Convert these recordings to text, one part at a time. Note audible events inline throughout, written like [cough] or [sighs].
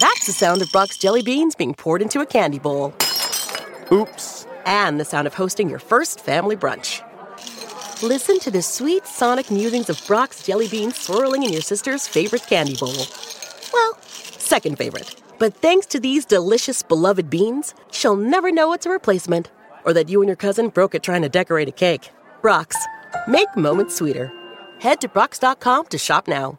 That's the sound of Brach's jelly beans being poured into a candy bowl. Oops. And the sound of hosting your first family brunch. Listen to the sweet sonic musings of Brach's jelly beans swirling in your sister's favorite candy bowl. Well, second favorite. But thanks to these delicious, beloved beans, she'll never know it's a replacement or that you and your cousin broke it trying to decorate a cake. Brach's. Make moments sweeter. Head to Brach's.com to shop now.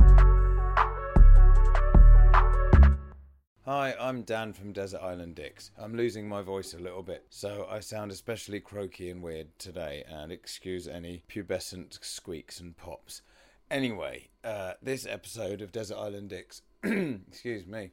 Hi, I'm Dan from Desert Island Dicks. I'm losing my voice a little bit, so I sound especially croaky and weird today, and excuse any pubescent squeaks and pops. Anyway, uh, this episode of Desert Island Dicks, [clears throat] excuse me,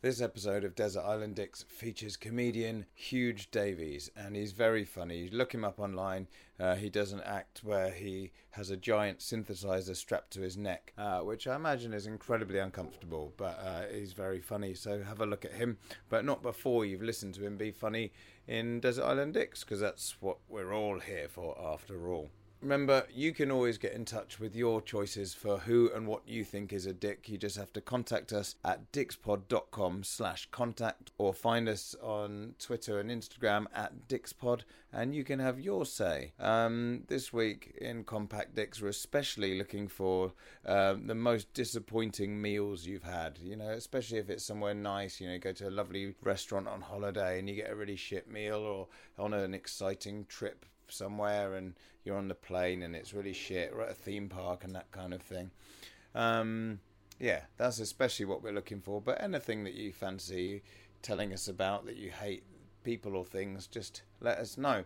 this episode of Desert Island Dicks features comedian Huge Davies, and he's very funny. Look him up online. Uh, he does an act where he has a giant synthesizer strapped to his neck, uh, which I imagine is incredibly uncomfortable, but uh, he's very funny. So have a look at him, but not before you've listened to him be funny in Desert Island Dicks, because that's what we're all here for after all. Remember, you can always get in touch with your choices for who and what you think is a dick. You just have to contact us at dickspod.com slash contact or find us on Twitter and Instagram at dickspod and you can have your say. Um, this week in Compact Dicks, we're especially looking for um, the most disappointing meals you've had. You know, especially if it's somewhere nice. You know, go to a lovely restaurant on holiday and you get a really shit meal or on an exciting trip somewhere and you're on the plane and it's really shit or at a theme park and that kind of thing. Um, yeah, that's especially what we're looking for. But anything that you fancy telling us about that you hate people or things, just let us know.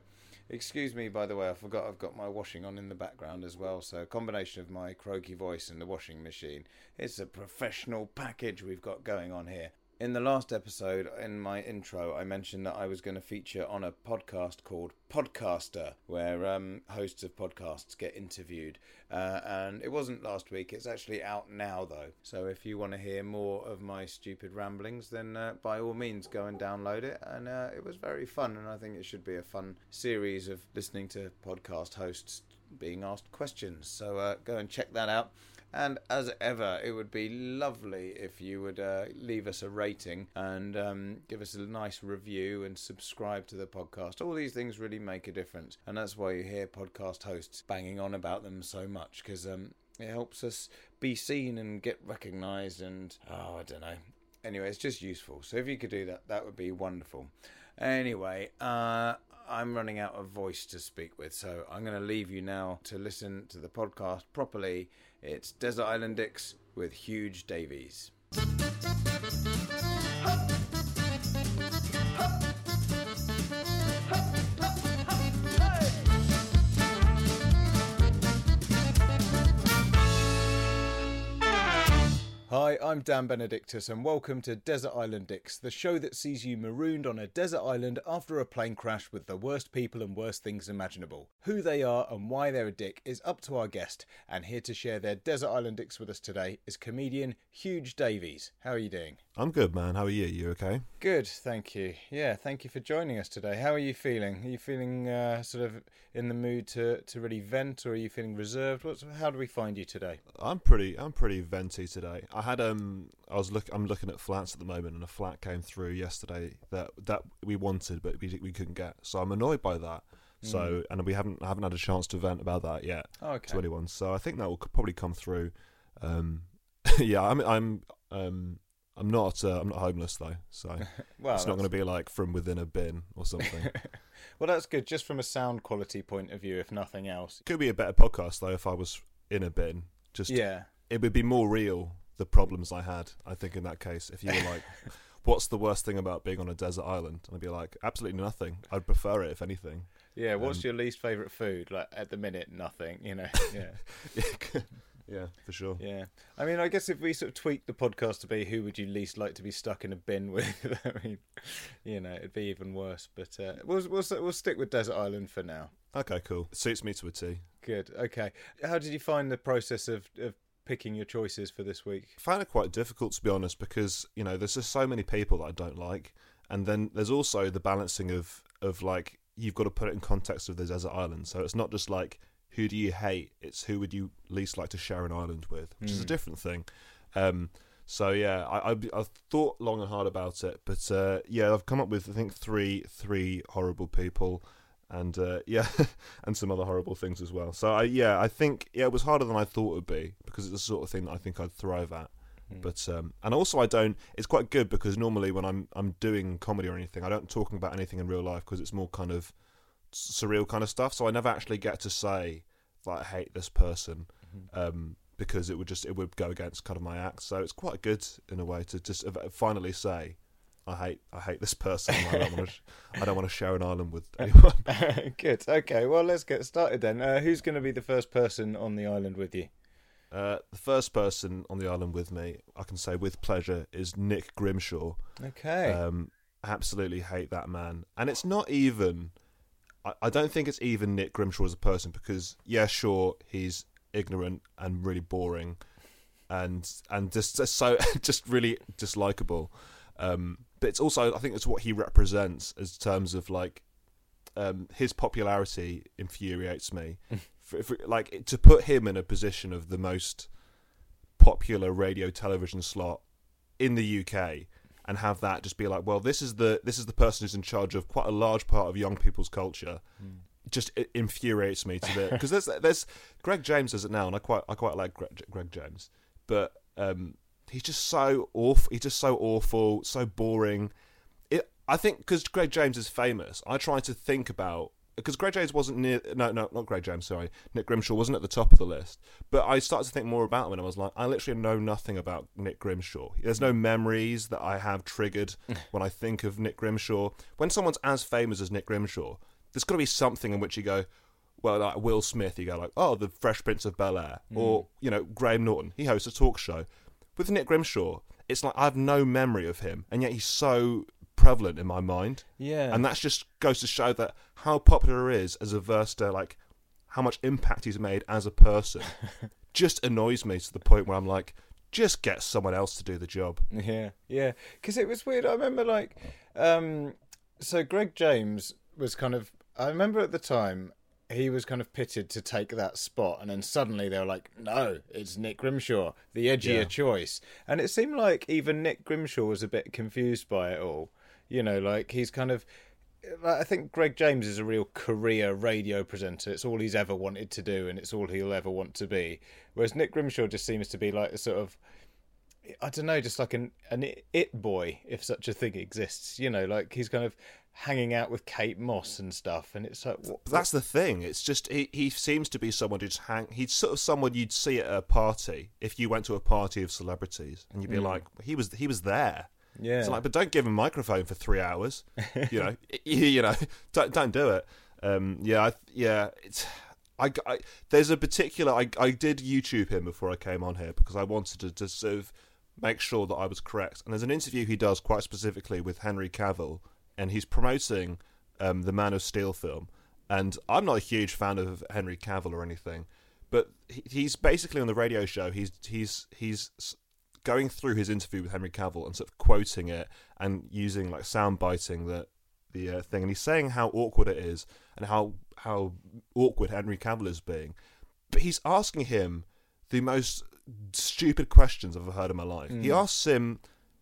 Excuse me, by the way, I forgot I've got my washing on in the background as well. So, combination of my croaky voice and the washing machine. It's a professional package we've got going on here. In the last episode, in my intro, I mentioned that I was going to feature on a podcast called Podcaster, where um, hosts of podcasts get interviewed. Uh, and it wasn't last week, it's actually out now, though. So if you want to hear more of my stupid ramblings, then uh, by all means go and download it. And uh, it was very fun, and I think it should be a fun series of listening to podcast hosts being asked questions. So uh, go and check that out. And as ever, it would be lovely if you would uh, leave us a rating and um, give us a nice review and subscribe to the podcast. All these things really make a difference. And that's why you hear podcast hosts banging on about them so much because um, it helps us be seen and get recognized. And oh, I don't know. Anyway, it's just useful. So if you could do that, that would be wonderful. Anyway, uh, I'm running out of voice to speak with, so I'm going to leave you now to listen to the podcast properly. It's Desert Island Dicks with Huge Davies. I'm Dan Benedictus, and welcome to Desert Island Dicks, the show that sees you marooned on a desert island after a plane crash with the worst people and worst things imaginable. Who they are and why they're a dick is up to our guest, and here to share their Desert Island Dicks with us today is comedian Huge Davies. How are you doing? I'm good, man. How are you? You okay? Good, thank you. Yeah, thank you for joining us today. How are you feeling? Are you feeling uh, sort of in the mood to, to really vent, or are you feeling reserved? What's, how do we find you today? I'm pretty. I'm pretty venty today. I had um. I was look. I'm looking at flats at the moment, and a flat came through yesterday that that we wanted, but we we couldn't get. So I'm annoyed by that. So and we haven't haven't had a chance to vent about that yet Okay. to anyone. So I think that will probably come through. Um, [laughs] yeah, I'm I'm um I'm not. Uh, I'm not homeless though, so [laughs] Well, it's not going to be like from within a bin or something. [laughs] Well, that's good, just from a sound quality point of view, if nothing else. Could be a better podcast though if I was in a bin. Just Yeah. it would be more real the problems I had. I think in that case, if you were like, [laughs] "What's the worst thing about being on a desert island?" and I'd be like, "Absolutely nothing. I'd prefer it if anything." Yeah. What's Um, your least favourite food? Like, at the minute, nothing, you know? [laughs] Yeah. yeah, for sure. Yeah. I mean, I guess if we sort of tweak the podcast to be who would you least like to be stuck in a bin [laughs] with, I mean, you know, it'd be even worse. But uh, we'll, we'll, we'll stick with Desert Island for now. Okay, cool. Suits me to a T. Good. Okay. How did you find the process of, of picking your choices for this week? I found it quite difficult to be honest because you know there's just so many people that I don't like, and then there's also the balancing of of like you've got to put it in context of the desert island. So it's not just like who do you hate; it's who would you least like to share an island with, which is a different thing. Um, so yeah, I, I I thought long and hard about it, but uh, yeah, I've come up with I think three three horrible people. And uh, [laughs] yeah, and some other horrible things as well. So I, yeah, I think yeah, it was harder than I thought it would be because it's the sort of thing that I think I'd thrive at. But um, and also I don't. It's quite good because normally when I'm I'm doing comedy or anything, I don't talking about anything in real life because it's more kind of surreal kind of stuff. So I never actually get to say like I hate this person um, because it would just it would go against kind of my act. So it's quite good in a way to just finally say. I hate I hate this person. I don't want to [laughs] I don't want to share an island with [laughs] anyone. Good. Okay. Well, let's get started then. Uh, who's going to be the first person on the island with you? Uh, the first person on the island with me, I can say with pleasure, is Nick Grimshaw. Okay. Um, absolutely hate that man, and it's not even. I, I don't think it's even Nick Grimshaw as a person because yeah, sure, he's ignorant and really boring, and and just, just so [laughs] just really dislikable. Um, but it's also I think it's what he represents as terms of like um, his popularity infuriates me. for, for, like to put him in a position of the most popular radio television slot in the UK and have that just be like, well, this is the this is the person who's in charge of quite a large part of young people's culture. Just it infuriates me to the [laughs] because there's there's Greg James does it now, and I quite I quite like Greg, Greg James, but um, he's just so awful. He's just so awful, so boring. It, I think because Greg James is famous, I try to think about because Greg James wasn't near. No, no, not Greg James. Sorry, Nick Grimshaw wasn't at the top of the list. But I started to think more about him, and I was like, I literally know nothing about Nick Grimshaw. There's no memories that I have triggered [laughs] when I think of Nick Grimshaw. When someone's as famous as Nick Grimshaw, there's got to be something in which you go. Well, like Will Smith, you go like, oh, the Fresh Prince of Bel Air, mm. or you know, Graham Norton. He hosts a talk show. With Nick Grimshaw, it's like I have no memory of him, and yet he's so prevalent in my mind. Yeah. and that just goes to show that how popular he is as a verse to like how much impact he's made as a person. [laughs] just annoys me to the point where I'm like, just get someone else to do the job. Yeah, yeah. Because it was weird. I remember like, um, so Greg James was kind of. I remember at the time he was kind of pitted to take that spot, and then suddenly they were like, "No, it's Nick Grimshaw, the edgier Yeah. choice." And it seemed like even Nick Grimshaw was a bit confused by it all. You know, like he's kind of. I think Greg James is a real career radio presenter. It's all he's ever wanted to do, and it's all he'll ever want to be. Whereas Nick Grimshaw just seems to be like a sort of I don't know, just like an an it boy, if such a thing exists. You know, like he's kind of hanging out with Kate Moss and stuff, and it's like, what, that's the thing. It's just he, he seems to be someone who's hang. He's sort of someone you'd see at a party if you went to a party of celebrities, and you'd be like, he was he was there. yeah, It's like, but don't give him a microphone for three hours. You know, [laughs] [laughs] you, know, don't don't do it. Um, yeah, I, yeah. It's I, I there's a particular I I did YouTube him before I came on here because I wanted to just sort of make sure that I was correct. And there's an interview he does quite specifically with Henry Cavill, and he's promoting um, the Man of Steel film. And I'm not a huge fan of Henry Cavill or anything, but he, he's basically on the radio show. He's he's he's going through his interview with Henry Cavill and sort of quoting it and using like sound biting the the uh, thing, and he's saying how awkward it is and how how awkward Henry Cavill is being, but he's asking him the most stupid questions I've ever heard in my life. He asks him,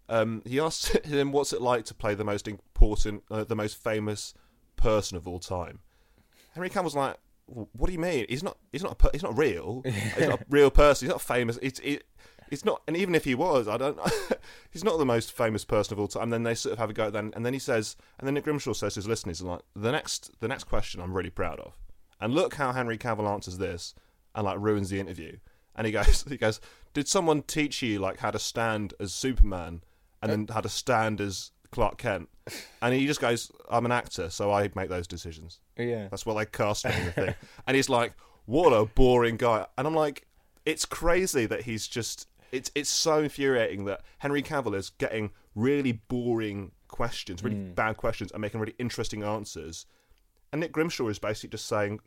um, he asks [laughs] him, what's it like to play the most important, uh, the most famous person of all time. Henry Cavill's like, what do you mean? He's not. He's not. A, per- he's not real. [laughs] he's not a real person. He's not famous. It's. It, He's not, and even if he was, I don't. [laughs] he's not the most famous person of all time. And then they sort of have a go. Then, and then he says, and then Nick Grimshaw says to his listeners, like, the next, the next question, I'm really proud of, and look how Henry Cavill answers this, and like ruins the interview. And he goes, [laughs] he goes, did someone teach you like how to stand as Superman, and then how to stand as Clark Kent? And he just goes, I'm an actor, so I make those decisions. Yeah. That's what they cast me in the thing. [laughs] And he's like, what a boring guy. And I'm like, it's crazy that he's just. It's it's so infuriating that Henry Cavill is getting really boring questions, really hmm. bad questions, and making really interesting answers. And Nick Grimshaw is basically just saying,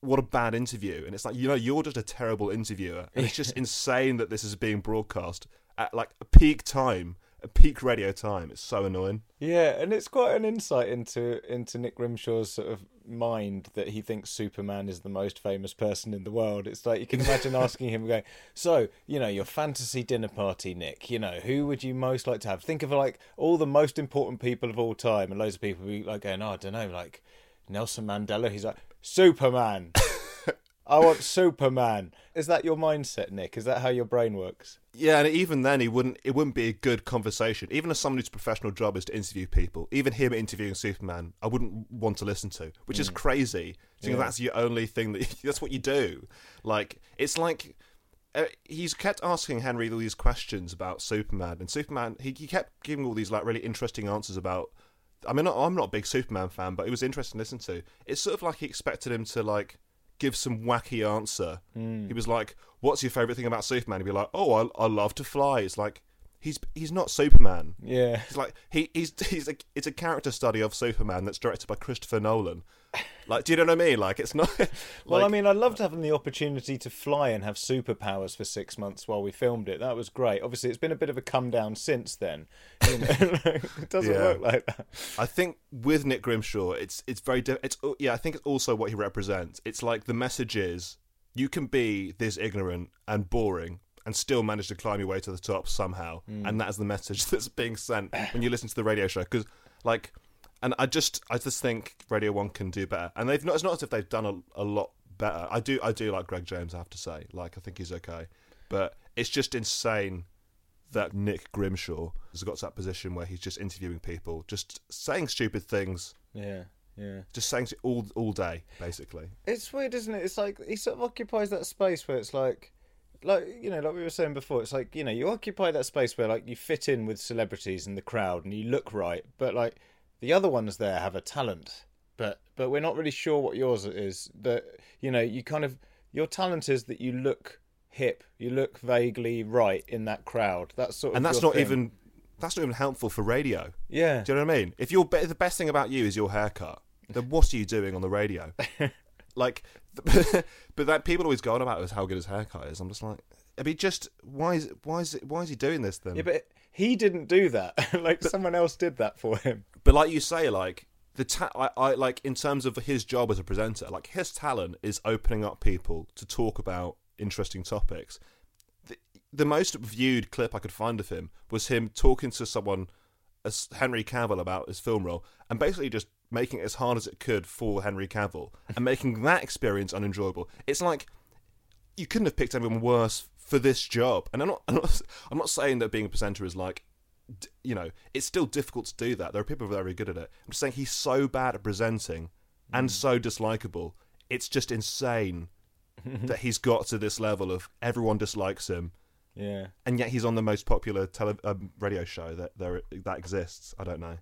"What a bad interview!" And it's like, you know, you're just a terrible interviewer, and it's just [laughs] insane that this is being broadcast at like a peak time, peak radio time. It's so annoying. Yeah, and it's quite an insight into into Nick Grimshaw's sort of mind that he thinks Superman is the most famous person in the world. It's like you can imagine [laughs] asking him going, "So, you know, your fantasy dinner party, Nick. You know, who would you most like to have? Think of like all the most important people of all time." And loads of people be like going, "Oh, I don't know, like Nelson Mandela." He's like, "Superman." [laughs] I want Superman. Is that your mindset, Nick? Is that how your brain works? Yeah, and even then, he wouldn't. It wouldn't be a good conversation. Even as someone whose professional job is to interview people, even him interviewing Superman, I wouldn't want to listen to. Which is crazy. Because that's your only thing that [laughs] that's what you do. Like it's like uh, he's kept asking Henry all these questions about Superman, and Superman he, he kept giving all these like really interesting answers about. I mean, I'm not a big Superman fan, but it was interesting to listen to. It's sort of like he expected him to like give some wacky answer. Hmm. He was like, "What's your favorite thing about Superman?" He'd be like, "Oh, I, I love to fly." It's like he's he's not Superman. Yeah. He's like he he's [laughs] he's a, it's a character study of Superman that's directed by Christopher Nolan. Like, do you know what I mean? Like, it's not. [laughs] Well, I mean, I loved having the opportunity to fly and have superpowers for six months while we filmed it. That was great. Obviously, it's been a bit of a come down since then. You know, [laughs] it doesn't Yeah. work like that. I think with Nick Grimshaw, it's it's very di- it's oh, yeah. I think it's also what he represents. It's like the message is you can be this ignorant and boring and still manage to climb your way to the top somehow, hmm. and that is the message [laughs] that's being sent when you listen to the radio show. Because like, and I just I just think Radio One can do better, and they've not. It's not as if they've done a, a lot better. I do I do like Greg James. I have to say, like I think he's okay, but it's just insane that Nick Grimshaw has got to that position where he's just interviewing people, just saying stupid things, Yeah, yeah. just saying it all all day, basically. It's weird, isn't it? It's like he sort of occupies that space where it's like, like you know, like we were saying before. It's like you know, you occupy that space where like you fit in with celebrities in the crowd and you look right, but like the other ones there have a talent, but but we're not really sure what yours is. That you know, you kind of your talent is that you look hip, you look vaguely right in that crowd. That's sort of And that's not thing. even that's not even helpful for radio. yeah. Do you know what I mean? If you're the best thing about you is your haircut, then what are you doing on the radio? [laughs] like, [laughs] but that people always go on about is how good his haircut is. I'm just like, I mean, just why is why is why is he doing this then? Yeah, but he didn't do that. [laughs] like someone else did that for him. But like you say, like the ta- I, I like in terms of his job as a presenter, like his talent is opening up people to talk about interesting topics. The, the most viewed clip I could find of him was him talking to someone, as Henry Cavill, about his film role, and basically just making it as hard as it could for Henry Cavill, and making that experience unenjoyable. It's like you couldn't have picked anyone worse for this job. And I'm not, I'm not, I'm not saying that being a presenter is like, you know, it's still difficult to do that. There are people that are very good at it. I'm just saying he's so bad at presenting and so dislikable. It's just insane [laughs] that he's got to this level of everyone dislikes him, Yeah. and yet he's on the most popular tele- um, radio show that there that exists. I don't know.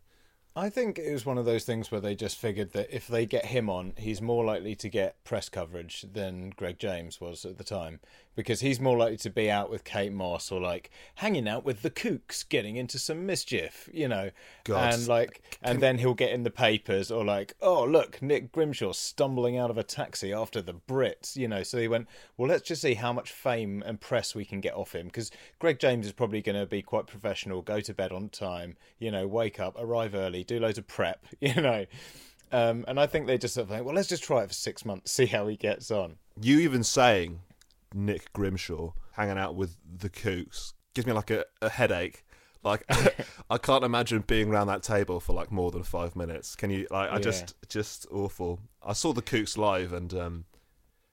I think it was one of those things where they just figured that if they get him on, he's more likely to get press coverage than Greg James was at the time. Because he's more likely to be out with Kate Moss or like hanging out with the kooks, getting into some mischief, you know. God. And like and then he'll get in the papers or like, oh look, Nick Grimshaw stumbling out of a taxi after the Brits, you know. So he went, Well let's just see how much fame and press we can get off him because Greg James is probably gonna be quite professional, go to bed on time, you know, wake up, arrive early, do loads of prep, [laughs] you know. Um, and I think they just sort of think, well, let's just try it for six months, see how he gets on. You even saying Nick Grimshaw hanging out with the kooks gives me like a, a headache. Like [laughs] [laughs] I can't imagine being around that table for like more than five minutes. Can you? Like I Yeah. just just awful. I saw the kooks live and um,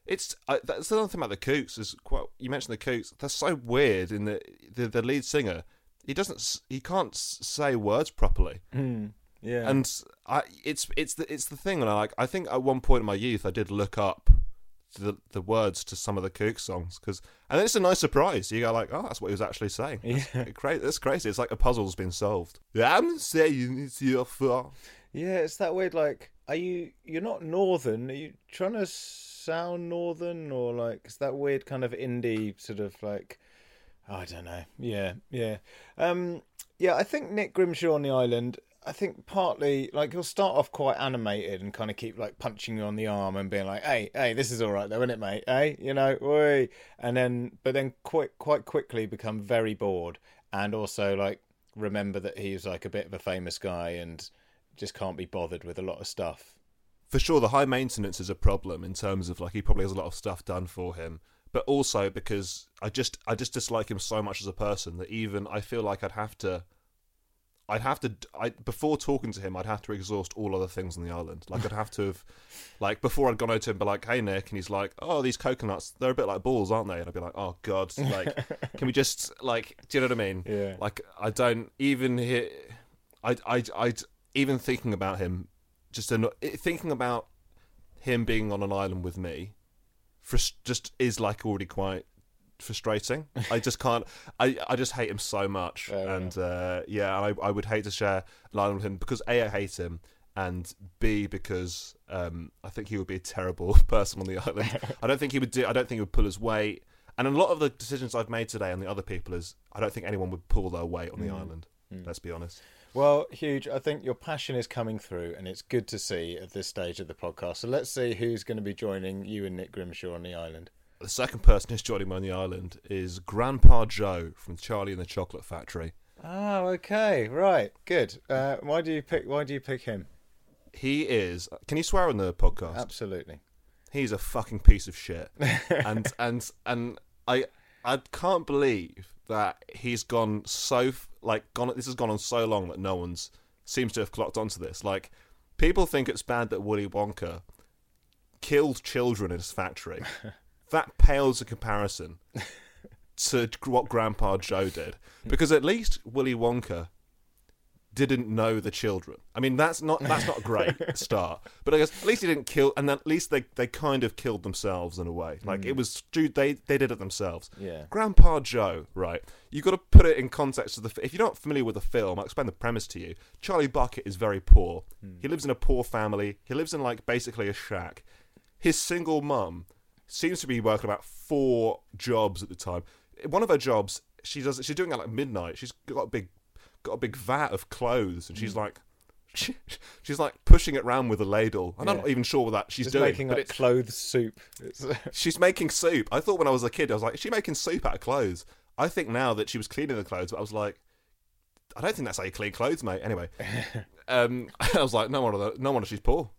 It's I, that's the other thing about the Kooks is quite. You mentioned the Kooks; they're so weird. In the the, the lead singer, he doesn't s- he can't say words properly, Yeah. and I it's it's the it's the thing. And I like I think at one point in my youth I did look up the the words to some of the Kook songs because and then it's a nice surprise. You go like, oh, that's what he was actually saying. That's, [laughs] cra- that's crazy. It's like a puzzle's been solved. I'm saying it's your fault. Yeah, it's that weird. Like, are you? You're not northern. Are you trying to sound northern, or like it's that weird kind of indie sort of like? I don't know. Yeah, yeah, um, yeah. I think Nick Grimshaw on the island. I think partly like he'll start off quite animated and kind of keep like punching you on the arm and being like, "Hey, hey, this is all right though, isn't it, mate? Hey, you know, oi." And then, but then quite quite quickly become very bored and also like remember that he's like a bit of a famous guy and just can't be bothered with a lot of stuff. for sure the high maintenance is a problem in terms of like he probably has a lot of stuff done for him but also because i just i just dislike him so much as a person that even i feel like i'd have to i'd have to i before talking to him i'd have to exhaust all other things on the island. Like i'd have to have like before i'd gone over to him be like hey nick and he's like oh these coconuts they're a bit like balls aren't they? And i'd be like oh god [laughs] like can we just like do you know what i mean? Yeah. like i don't even hear i i i even thinking about him just anno- eh, thinking about him being on an island with me just is like already quite frustrating. I just can't i i just hate him so much. And uh yeah I, I would hate to share island with him because a i hate him and b because um i think he would be a terrible [laughs] person on the island. I don't think he would do i don't think he would pull his weight. And a lot of the decisions i've made today on the other people is i don't think anyone would pull their weight on the island let's be honest. Well, huge. I think your passion is coming through, and it's good to see at this stage of the podcast. So let's see who's going to be joining you and Nick Grimshaw on the island. The second person who's joining me on the island is Grandpa Joe from Charlie and the Chocolate Factory. Oh, okay, right, good. Uh, why do you pick? Why do you pick him? He is. Can you swear on the podcast? Absolutely. He's a fucking piece of shit, [laughs] and and and I I can't believe that he's gone so like gone. This has gone on so long that no one's seems to have clocked onto this. Like people think it's bad that Willy Wonka killed children in his factory. [laughs] that pales a comparison [laughs] to what Grandpa Joe did, because at least Willy Wonka didn't know the children. I mean, that's not that's not a great [laughs] start, but I guess at least he didn't kill, and at least they, they kind of killed themselves in a way. Like it mm. was dude, they they did it themselves. Yeah. Grandpa Joe, right? You got to put it in context of the. If you're not familiar with the film, I'll explain the premise to you. Charlie Bucket is very poor. Hmm. He lives in a poor family. He lives in like basically a shack. His single mum seems to be working about four jobs at the time. One of her jobs, she does. She's doing it like midnight. She's got a big, got a big vat of clothes, and she's mm. like, [laughs] she, she's like pushing it around with a ladle. And I'm not even sure what that she's Just doing. making like it's- clothes soup. It's, [laughs] She's making soup. I thought when I was a kid, I was like, is she making soup out of clothes? I think now that she was cleaning the clothes, but I was like, I don't think that's how you clean clothes, mate. Anyway, [laughs] um, [laughs] I was like, no wonder, no wonder she's poor.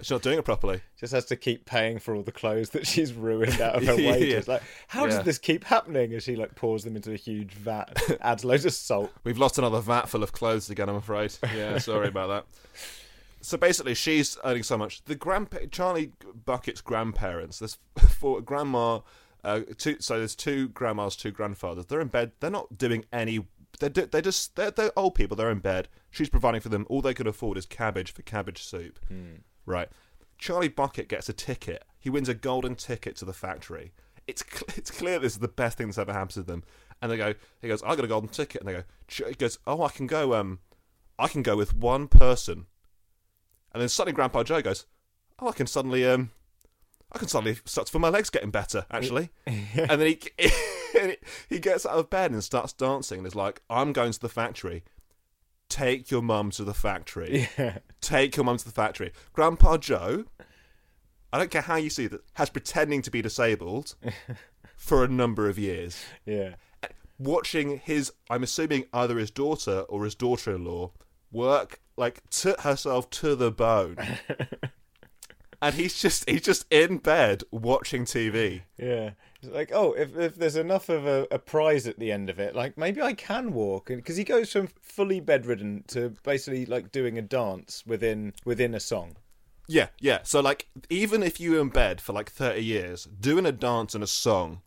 she's not doing it properly. [laughs] just has to keep paying for all the clothes that she's ruined out of her Yeah. wages. Like, how Yeah. does this keep happening? As she like pours them into a huge vat, adds loads of salt. We've lost another vat full of clothes again. I'm afraid. Yeah, sorry about that. So basically, she's earning so much. The grandpa Charlie Bucket's grandparents, there's four grandma, uh, two. So there's two grandmas, two grandfathers. They're in bed. They're not doing any. They're do- they're just they're, they're old people. They're in bed. She's providing for them. All they can afford is cabbage for cabbage soup. Right. Charlie Bucket gets a ticket. He wins a golden ticket to the factory. It's cl- it's clear this is the best thing that's ever happened to them. And they go, he goes, I got a golden ticket. And they go, Ch- he goes, oh, I can go, um, I can go with one person. And then suddenly Grandpa Joe goes, oh, I can suddenly, um, I can suddenly start to feel my legs getting better, actually. [laughs] and then he, [laughs] he gets out of bed and starts dancing and is like, I'm going to the factory. Take your mum to the factory. Yeah. Take your mum to the factory. Grandpa Joe, I don't care how you see that, has pretending to be disabled [laughs] for a number of years. Yeah. Watching his, I'm assuming either his daughter or his daughter in law work like to herself to the bone. [laughs] and he's just he's just in bed watching TV. Yeah. Like, oh, if, if there's enough of a, a prize at the end of it, like maybe I can walk, because he goes from fully bedridden to basically like doing a dance within within a song. Yeah, yeah. So like, even if you were in bed for like thirty years, doing a dance and a song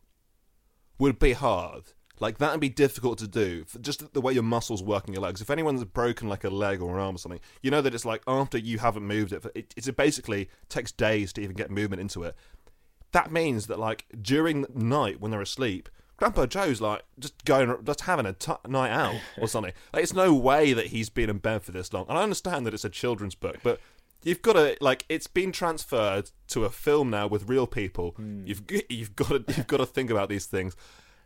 would be hard. Like that would be difficult to do. Just the way your muscles work in your legs. If anyone's broken like a leg or an arm or something, you know that it's like after you haven't moved it, it, it basically takes days to even get movement into it. That means that like during the night when they're asleep, Grandpa Joe's like just going, just having a t- night out or [laughs] something. Like, it's no way that he's been in bed for this long. And I understand that it's a children's book, but you've got to like it's been transferred to a film now with real people. Hmm. You've you've got to [laughs] you've got to think about these things.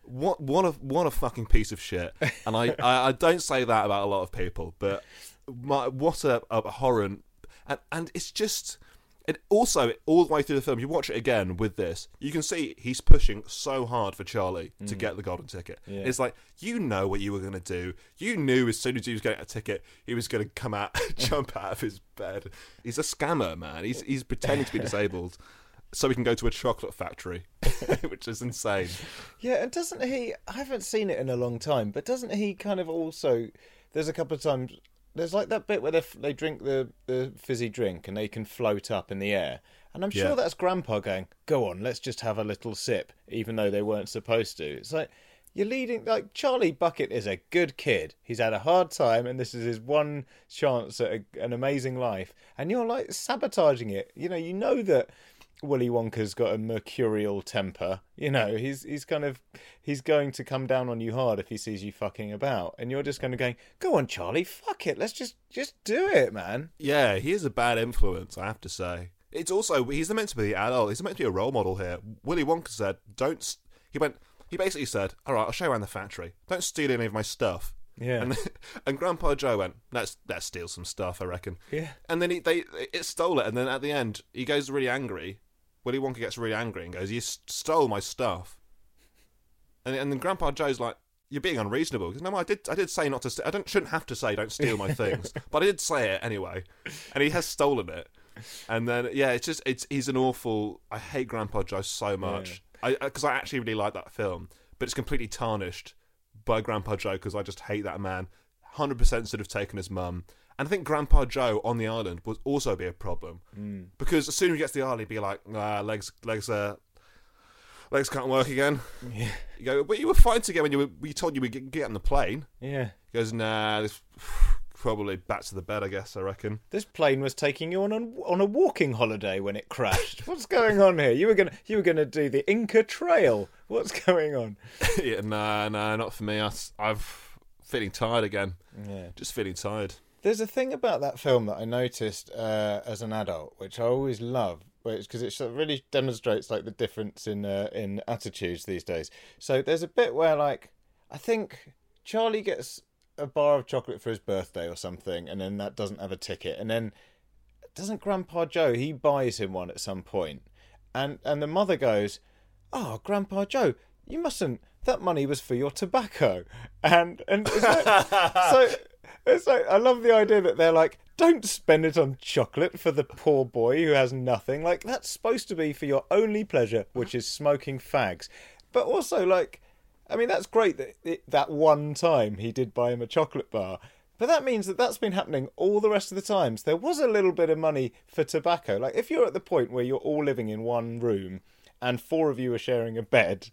What what a what a fucking piece of shit. And I, I, I don't say that about a lot of people, but my, what a, a abhorrent and and it's just and also all the way through the film, you watch it again with this, you can see he's pushing so hard for Charlie to mm. get the golden ticket. It's like you know what you were going to do. You knew as soon as he was getting a ticket, he was going to come out, [laughs] jump out of his bed. He's a scammer, man. He's he's pretending to be [laughs] disabled so he can go to a chocolate factory, [laughs] which is insane. Yeah, and doesn't he? I haven't seen it in a long time, but doesn't he kind of also? There's a couple of times. There's like that bit where they f- they drink the the fizzy drink and they can float up in the air, and I'm sure Yeah. that's Grandpa going, "Go on, let's just have a little sip," even though they weren't supposed to. It's like. You're leading like Charlie Bucket is a good kid. He's had a hard time, and this is his one chance at a, an amazing life. And you're like sabotaging it. You know, you know that Willy Wonka's got a mercurial temper. You know, he's he's kind of he's going to come down on you hard if he sees you fucking about, and you're just kind of going, "Go on, Charlie, fuck it, let's just just do it, man." Yeah, he is a bad influence, I have to say. It's also he's meant to be the adult. He's meant to be a role model here. Willy Wonka said, "Don't." He went. He basically said, "All right, I'll show you around the factory. Don't steal any of my stuff." Yeah. And [laughs] and Grandpa Joe went, "Let's let's steal some stuff, I reckon." Yeah. And then he they it stole it, and then at the end he goes really angry. Willy Wonka gets really angry and goes, "You stole my stuff." And and then Grandpa Joe's like, "You're being unreasonable." "No, I did I did say not to. St- I don't shouldn't have to say don't steal my things, [laughs] but I did say it anyway." And he has stolen it. And then yeah, it's just it's he's an awful. I hate Grandpa Joe so much. I because I actually really like that film, but it's completely tarnished by Grandpa Joe because I just hate that man. Hundred percent should have taken his mum. And I think Grandpa Joe on the island would also be a problem because as soon as he gets to the island, he'd be like, "Nah, legs, legs, uh, legs can't work again." Yeah. [laughs] You go, "But you were fine to get when you were. We told you we get, get on the plane." Yeah. He goes, "Nah, this [sighs] probably back to the bed, I guess. I reckon." This plane was taking you on a, on a walking holiday when it crashed. [laughs] What's going on here? You were gonna you were gonna do the Inca Trail. What's going on? [laughs] yeah, nah, nah, not for me. I, I'm feeling tired again. Yeah. Just feeling tired. There's a thing about that film that I noticed uh, as an adult, which I always love, because it really demonstrates like the difference in uh, in attitudes these days. So there's a bit where like I think Charlie gets a bar of chocolate for his birthday or something, and then that doesn't have a ticket, and then doesn't Grandpa Joe he buys him one at some point, and and the mother goes, "Oh, Grandpa Joe, you mustn't. That money was for your tobacco," and and like, [laughs] so it's like I love the idea that they're like, "Don't spend it on chocolate for the poor boy who has nothing." Like that's supposed to be for your only pleasure, which is smoking fags, but also like. I mean, that's great that it, that one time he did buy him a chocolate bar. But that means that that's been happening all the rest of the times. There was a little bit of money for tobacco. Like, if you're at the point where you're all living in one room and four of you are sharing a bed,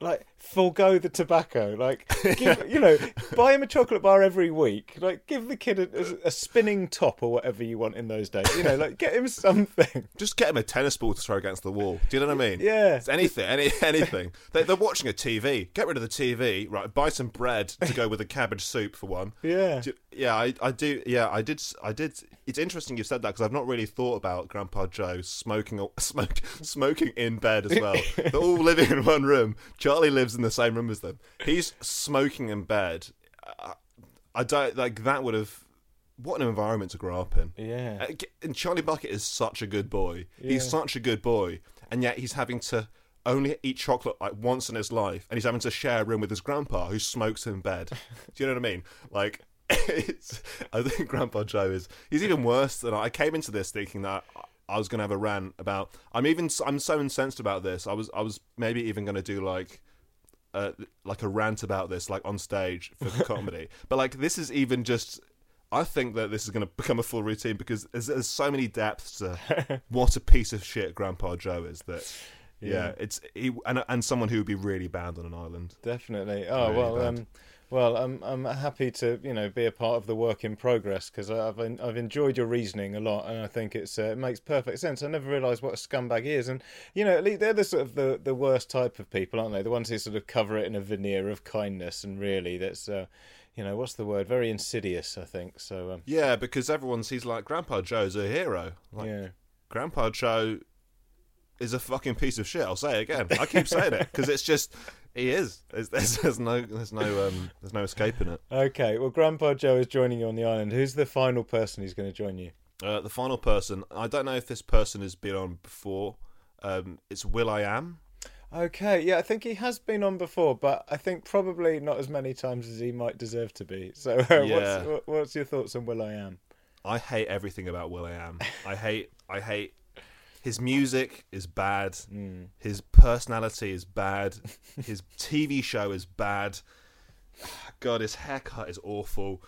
like, forego the tobacco. Like, [laughs] give, you know, buy him a chocolate bar every week. Like, give the kid a, a spinning top or whatever you want in those days. You know, like, get him something. [laughs] Just get him a tennis ball to throw against the wall. Do you know what I mean? Yeah. It's anything, any, [laughs] anything. they, they're watching a TV. Get rid of the TV. Right. Buy some bread to go with the cabbage soup for one. Yeah. Yeah, I, I do. Yeah, I did. I did. It's interesting you said that because I've not really thought about Grandpa Joe smoking, smoke, smoking in bed as well. They're all living in one room. Charlie lives in the same room as them. He's smoking in bed. I, I don't like that. Would have what an environment to grow up in. Yeah. Uh, And Charlie Bucket is such a good boy. He's such a good boy, and yet he's having to only eat chocolate like once in his life, and he's having to share a room with his grandpa who smokes in bed. Do you know what I mean? Like, [laughs] it's, I think Grandpa Joe is he's even worse than I came into this thinking that. I was gonna have a rant about. I'm even. I'm so incensed about this. I was. I was maybe even gonna do like uh, like a rant about this, like on stage for the comedy. [laughs] But like this is even just I think that this is going to become a full routine because there's, there's so many depths to [laughs] what a piece of shit Grandpa Joe is. That yeah, Yeah. it's he, and and someone who would be really banned on an island. Definitely. Oh Really well, bad. um, well, I'm I'm happy to you know be a part of the work in progress because I've I've enjoyed your reasoning a lot, and I think it's uh, it makes perfect sense. I never realised what a scumbag is, and you know at least they're the sort of the the worst type of people, aren't they? The ones who sort of cover it in a veneer of kindness, and really that's uh, you know what's the word? Very insidious, I think. So um, Yeah, because everyone sees like Grandpa Joe's a hero. Like yeah. Grandpa Joe is a fucking piece of shit. I'll say it again. I keep saying it because it's just he is. There's, there's, there's no there's no um there's no escaping it. Okay, well, Grandpa Joe is joining you on the island. Who's the final person who's going to join you? Uh, the final person. I don't know if this person has been on before. Um, it's Will I Am. Okay, yeah, I think he has been on before, but I think probably not as many times as he might deserve to be. So, [laughs] uh, Yeah. what's, what's your thoughts on Will I Am? I hate everything about Will I Am. I hate I hate his music is bad. Hmm. His personality is bad. [laughs] His TV show is bad. [sighs] God, his haircut is awful.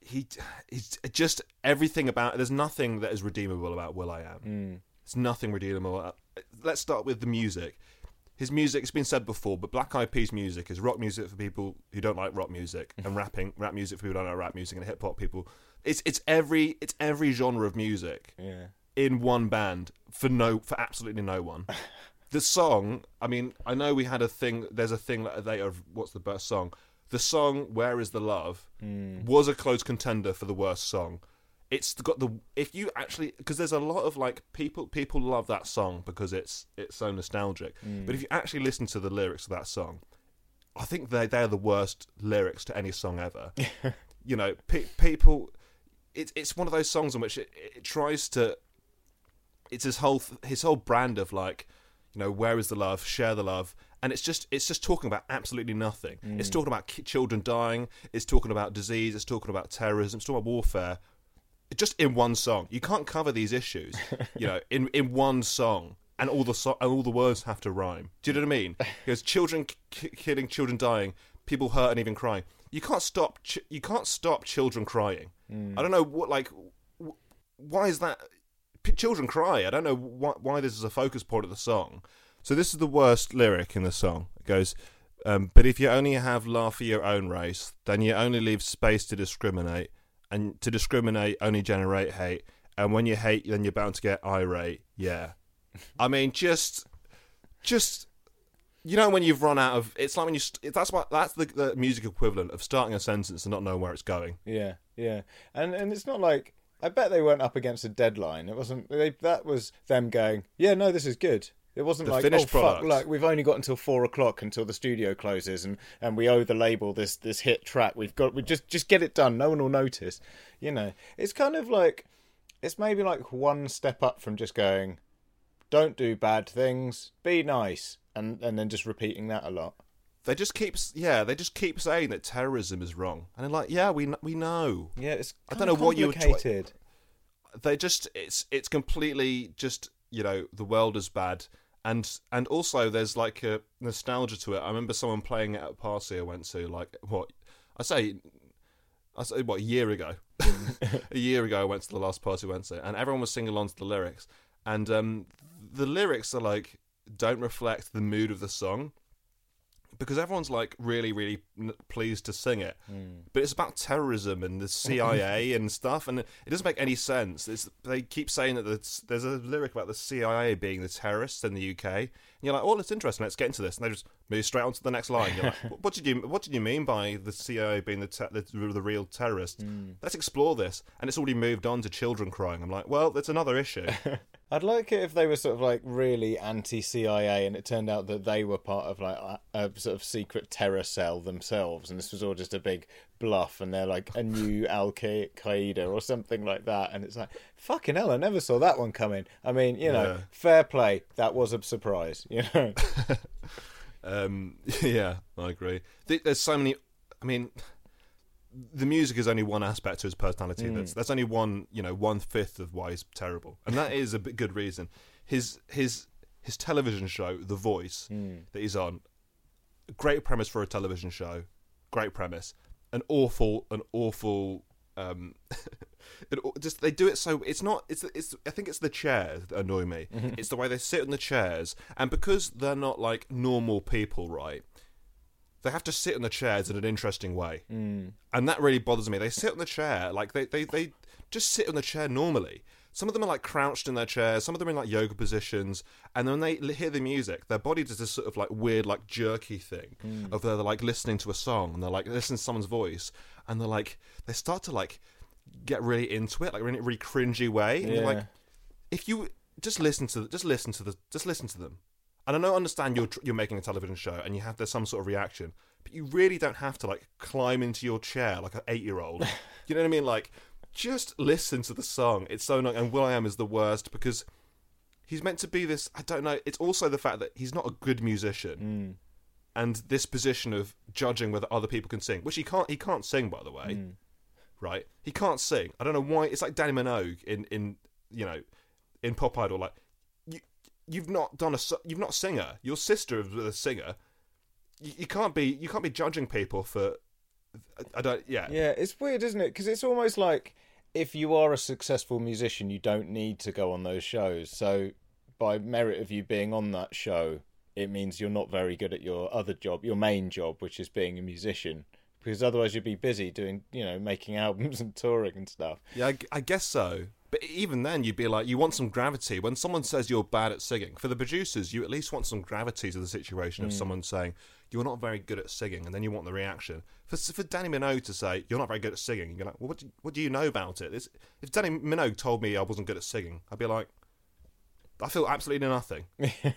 He, he's just everything about. There's nothing that is redeemable about Will I Am. Hmm. There's nothing redeemable. Uh, let's start with the music. His music, it's been said before, but Black Eyed Peas music is rock music for people who don't like rock music, [laughs] and rapping, rap music for people who don't like rap music, and hip hop people. It's it's every it's every genre of music Yeah. in one band for no for absolutely no one. the song, I mean, I know we had a thing. There's a thing that they of what's the best song. The song "Where Is the Love" hmm. was a close contender for the worst song. It's got the if you actually because there's a lot of like people people love that song because it's it's so nostalgic. Hmm. But if you actually listen to the lyrics of that song, I think they they're the worst lyrics to any song ever. [laughs] you know, pe- people. It's it's one of those songs in which it, it tries to. It's his whole his whole brand of like, you know, where is the love? Share the love, and it's just it's just talking about absolutely nothing. Mm. It's talking about children dying. It's talking about disease. It's talking about terrorism. It's talking about warfare. Just in one song, you can't cover these issues. [laughs] you know, in in one song, and all the so- and all the words have to rhyme. Do you know what I mean? [laughs] Because children k- killing, children dying, people hurt and even crying. You can't stop. Ch- you can't stop children crying. Mm. I don't know what like. Why is that? Children cry. I don't know why, why this is a focus point of the song. So this is the worst lyric in the song. It goes, um, "But if you only have love for your own race, then you only leave space to discriminate, and to discriminate only generate hate. And when you hate, then you're bound to get irate. Yeah, I mean, just, just." You know when you've run out of it's like when you st- that's what that's the, the music equivalent of starting a sentence and not knowing where it's going. Yeah, yeah, and and it's not like I bet they weren't up against a deadline. It wasn't. They, that was them going. Yeah, no, this is good. It wasn't The like oh product. fuck, like we've only got until four o'clock until the studio closes, and and we owe the label this this hit track. We've got we just just get it done. No one will notice. You know, it's kind of like it's maybe like one step up from just going, don't do bad things, be nice, and and then just repeating that a lot. They just keep yeah they just keep saying that terrorism is wrong. And they're like yeah we we know. Yeah, it's I don't know what you twi- they just it's it's completely just you know the world is bad. And and also there's like a nostalgia to it. I remember someone playing it at a party i went to like what i say i say what a year ago? [laughs] A year ago i went to the last party i went to and everyone was singing along to the lyrics. And um the lyrics are like don't reflect the mood of the song because everyone's like really really n- pleased to sing it. Hmm. But it's about terrorism and the CIA [laughs] and stuff and it doesn't make any sense. It's, they keep saying that there's, there's a lyric about the CIA being the terrorists in the UK and you're like oh it's interesting. Let's get into this. And they just move straight on to the next line. You're like [laughs] "What- did you what did you mean by the CIA being the te- the, the real terrorists? Hmm. Let's explore this. And it's already moved on to children crying. I'm like well that's another issue [laughs] I'd like it if they were sort of like really anti-CIA, and it turned out that they were part of like a, a sort of secret terror cell themselves, and this was all just a big bluff, and they're like a new [laughs] Al Qaeda or something like that, and it's like fucking hell, I never saw that one coming. I mean, you know, Yeah. fair play, that was a surprise, you know. [laughs] Um, [laughs] yeah, I agree. There's so many. I mean, the music is only one aspect to his personality. Mm. That's that's only one, you know, one fifth of why he's terrible, and that is a good reason. His his his television show, The Voice, mm. that he's on, great premise for a television show, great premise. An awful, an awful um, [laughs] it, just they do it so it's not it's it's I think it's the chairs that annoy me. Mm-hmm. It's the way they sit in the chairs, and because they're not like normal people, right? They have to sit in the chairs in an interesting way, mm. and that really bothers me. They sit on the chair like they, they they just sit in the chair normally. Some of them are like crouched in their chairs. Some of them are in like yoga positions. And then when they hear the music, their body does this sort of like weird, like jerky thing mm. of they're, like listening to a song and they're like listening to someone's voice and they're like they start to like get really into it, like in a really cringy way. And yeah. like, if you just listen to just listen to the just listen to them. And I don't understand you're you're making a television show and you have there's some sort of reaction, but you really don't have to like climb into your chair like an eight year old. [laughs] you know what I mean? Like, just listen to the song. It's so annoying. And will.i.am is the worst because he's meant to be this. I don't know. It's also the fact that he's not a good musician. Mm. And this position of judging whether other people can sing, which he can't, he can't sing, by the way. Mm right? He can't sing. I don't know why. It's like Dannii Minogue in in you know in Pop Idol. Like you've not done a you've not a singer. Your sister is a singer. You, you can't be you can't be judging people for. I don't. Yeah. Yeah, it's weird, isn't it? Because it's almost like if you are a successful musician, you don't need to go on those shows. So by merit of you being on that show, it means you're not very good at your other job, your main job, which is being a musician because otherwise you'd be busy doing, you know, making [laughs] albums and touring and stuff. Yeah, I, I, guess so. But even then, you'd be like, you want some gravity. When someone says you're bad at singing, for the producers, you at least want some gravity to the situation of mm. someone saying, you're not very good at singing, and then you want the reaction. For, for Dannii Minogue to say, you're not very good at singing, you're like, well, what do what do you know about it? It's, if Dannii Minogue told me I wasn't good at singing, I'd be like, I feel absolutely nothing. [laughs]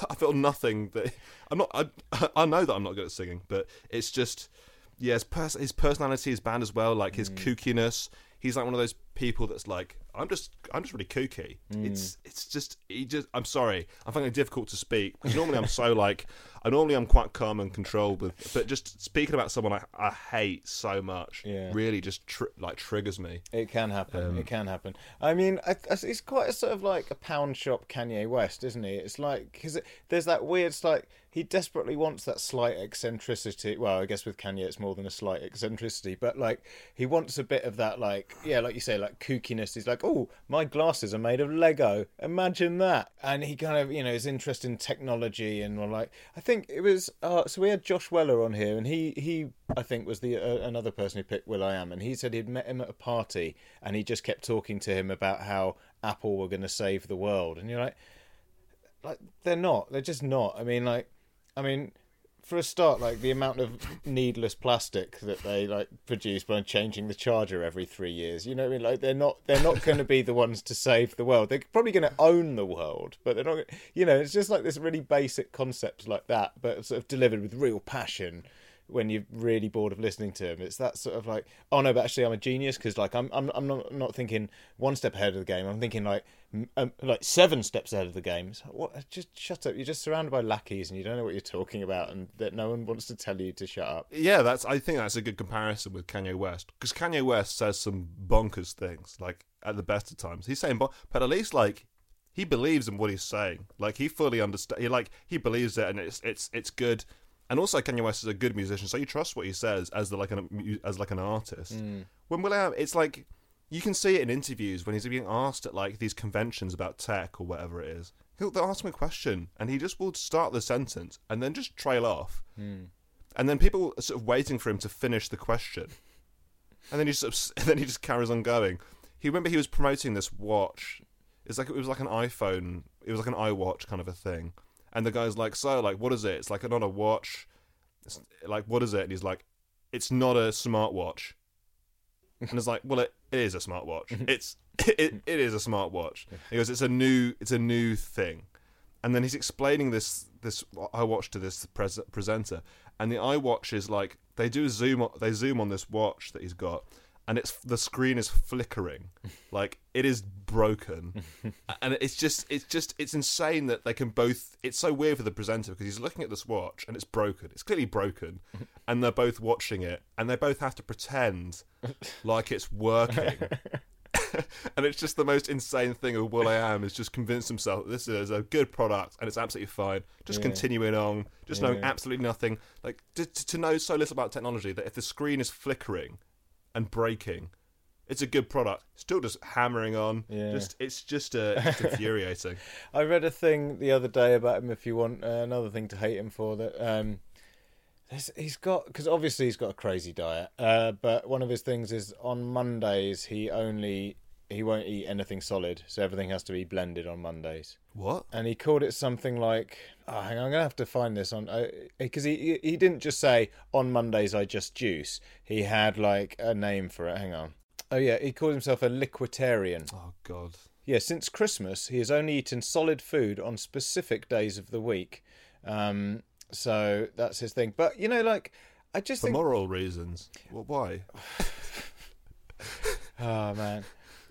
[laughs] I feel nothing that I'm not. I, [laughs] I know that I'm not good at singing, but it's just yeah, his, pers- his personality is bad as well. Like his mm. kookiness. He's like one of those people that's like, I'm just, I'm just really kooky. Mm. It's, it's just, he just. I'm sorry, I'm finding it difficult to speak because normally I'm so [laughs] like, I normally I'm quite calm and controlled with, but just speaking about someone I, I hate so much, yeah. really just tr- like triggers me. It can happen. Um, it can happen. I mean, I, it's quite a sort of like a pound shop Kanye West, isn't he? It's like because it, there's that weird, like he desperately wants that slight eccentricity. Well, I guess with Kanye, it's more than a slight eccentricity, but like he wants a bit of that, like yeah, like you say, like kookiness. He's like, oh, my glasses are made of Lego. Imagine that. And he kind of, you know, is interested in technology and like I think it was. Uh, so we had Josh Weller on here, and he he I think was the uh, another person who picked will.i.am, and he said he'd met him at a party, and he just kept talking to him about how Apple were going to save the world, and you're like. Like they're not. They're just not. I mean, like I mean, for a start, like the amount of needless plastic that they like produce by changing the charger every three years. You know what I mean? Like they're not they're not going to be the ones to save the world. They're probably going to own the world, but they're not. You know, it's just like this really basic concept like that, but sort of delivered with real passion when you're really bored of listening to him. It's that sort of like, oh no, but actually I'm a genius because like I'm I'm I'm not not thinking one step ahead of the game. I'm thinking like um, like seven steps ahead of the game. So what? Just shut up. You're just surrounded by lackeys and you don't know what you're talking about, and that no one wants to tell you to shut up. Yeah, that's. I think that's a good comparison with Kanye West because Kanye West says some bonkers things like at the best of times. He's saying, but at least like he believes in what he's saying. Like he fully understands. He like he believes it, and it's it's it's good and also Kanye West is a good musician, so you trust what he says as the like an as like an artist. Mm. When will.i.am, it's like you can see it in interviews when he's being asked at like these conventions about tech or whatever it is. He'll they'll ask him a question and he just will start the sentence and then just trail off, mm. and then people are sort of waiting for him to finish the question, and then he sort of, [laughs] and then he just carries on going. He remember he was promoting this watch. It's like it was like an iPhone. It was like an iWatch kind of a thing and the guy's like, "So, like, what is it? It's like not a watch. It's like, what is it?" And he's like, "It's not a smartwatch." and it's like, "Well, it, it is a smartwatch. [laughs] it's [laughs] it, it is a smartwatch." He goes, "It's a new it's a new thing," and then he's explaining this this iWatch to this pres- presenter, and the iWatch is like they do zoom they zoom on this watch that he's got, and it's the screen is flickering. [laughs] Like it is broken. [laughs] And it's just it's just it's insane that they can both it's so weird for the presenter because he's looking at this watch and it's broken. It's clearly broken. [laughs] And they're both watching it and they both have to pretend like it's working. And it's just the most insane thing of will.i.am is just convince himself that this is a good product and it's absolutely fine. Just yeah. continuing on. Just yeah. knowing absolutely nothing. Like to, to know so little about technology that if the screen is flickering and breaking, It's a good product. Still just hammering on. Yeah. Just it's just uh, [laughs] infuriating. I read a thing the other day about him. If you want uh, another thing to hate him for, that um, he's got because obviously he's got a crazy diet. Uh, but one of his things is on Mondays he only he won't eat anything solid, so everything has to be blended on Mondays. What? And he called it something like, oh, hang on, I'm gonna have to find this on uh, because he he didn't just say on Mondays I just juice. He had like a name for it. Hang on. Oh yeah, he called himself a liquitarian. Oh God. Yeah, since Christmas, he has only eaten solid food on specific days of the week. Um, so that's his thing. But you know, like, I just For think, moral reasons. Well, why? oh [sighs] man,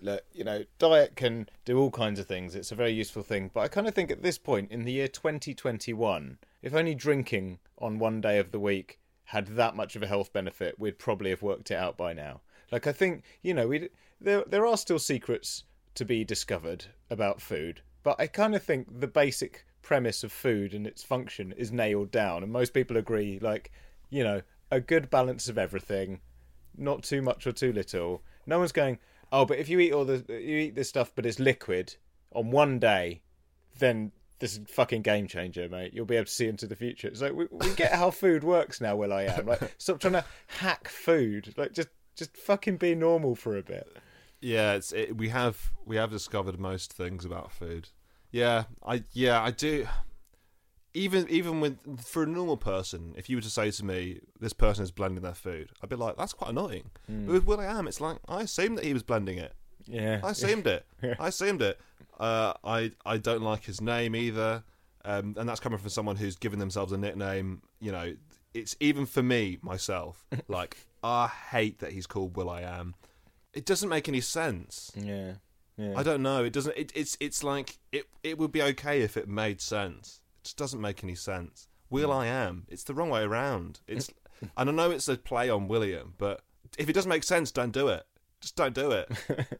look, you know, diet can do all kinds of things. It's a very useful thing. But I kind of think at this point in the year 2021, if only drinking on one day of the week had that much of a health benefit, we'd probably have worked it out by now. Like, I think you know, we there there are still secrets to be discovered about food, but I kind of think the basic premise of food and its function is nailed down, and most people agree. Like, you know, a good balance of everything, not too much or too little. No one's going, oh, but if you eat all the you eat this stuff, but it's liquid on one day, then this is a fucking game changer, mate. You'll be able to see into the future. It's like we, we get how food works now. Will I am like [laughs] stop trying to hack food. Like just just fucking be normal for a bit. Yeah, it's it, we have we have discovered most things about food. Yeah, I yeah I do. Even even with for a normal person, if you were to say to me, "This person is blending their food," I'd be like, "That's quite annoying." But with Will I Am, it's like I assumed that he was blending it. Yeah, I assumed it. [laughs] I assumed it. Uh, I I don't like his name either, um, and that's coming from someone who's given themselves a nickname. You know, it's even for me myself. [laughs] Like I hate that he's called Will I Am. It doesn't make any sense. yeah, yeah. I don't know. It doesn't. It, it's it's like it. It would be okay if it made sense. Just doesn't make any sense. Will I am. It's the wrong way around. It's. and I know it's a play on William, but if it doesn't make sense, don't do it. Just don't do it. [laughs]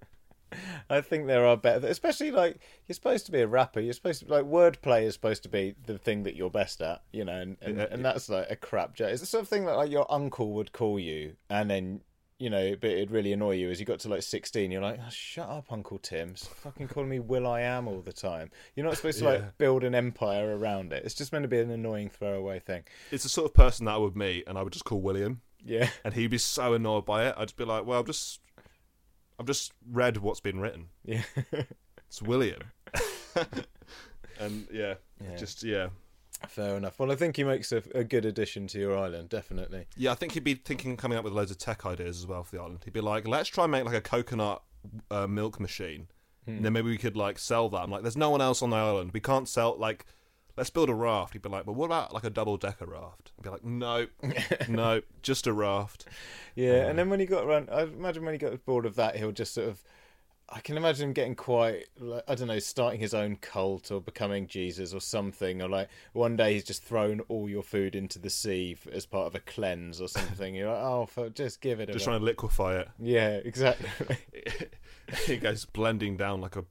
I think there are better, especially like you're supposed to be a rapper. You're supposed to like wordplay is supposed to be the thing that you're best at, you know, and and, Yeah. and that's like a crap joke. It's the sort of thing that like your uncle would call you, and then you know, but it'd really annoy you as you got to like 16. You're like, oh, shut up, Uncle Tim's fucking calling me Will I Am all the time. You're not supposed to Yeah. like build an empire around it. It's just meant to be an annoying throwaway thing. it's the sort of person that I would meet, and I would just call William, Yeah, and he'd be so annoyed by it. I'd just be like, "Well, I've just, I've just read what's been written. yeah. [laughs] It's William." [laughs] and yeah, Yeah. just yeah, Fair enough. Well, I think he makes a, a good addition to your island, definitely. Yeah, I think he'd be thinking coming up with loads of tech ideas as well for the island. He'd be like, let's try and make like a coconut uh, milk machine. And then maybe we could like sell that. I'm like, there's no one else on the island. We can't sell like let's build a raft. He'd be like, well what about like a double decker raft? I'd be like, No, [laughs] no, just a raft. Yeah, and then when he got around, I imagine when he got bored of that, he'll just sort of. I can imagine him getting quite, like, I don't know, starting his own cult or becoming Jesus or something, or like one day he's just thrown all your food into the sea f- as part of a cleanse or something. You're like, oh, just give it Just go." trying to liquefy it. Yeah, exactly. [laughs] he goes blending down like a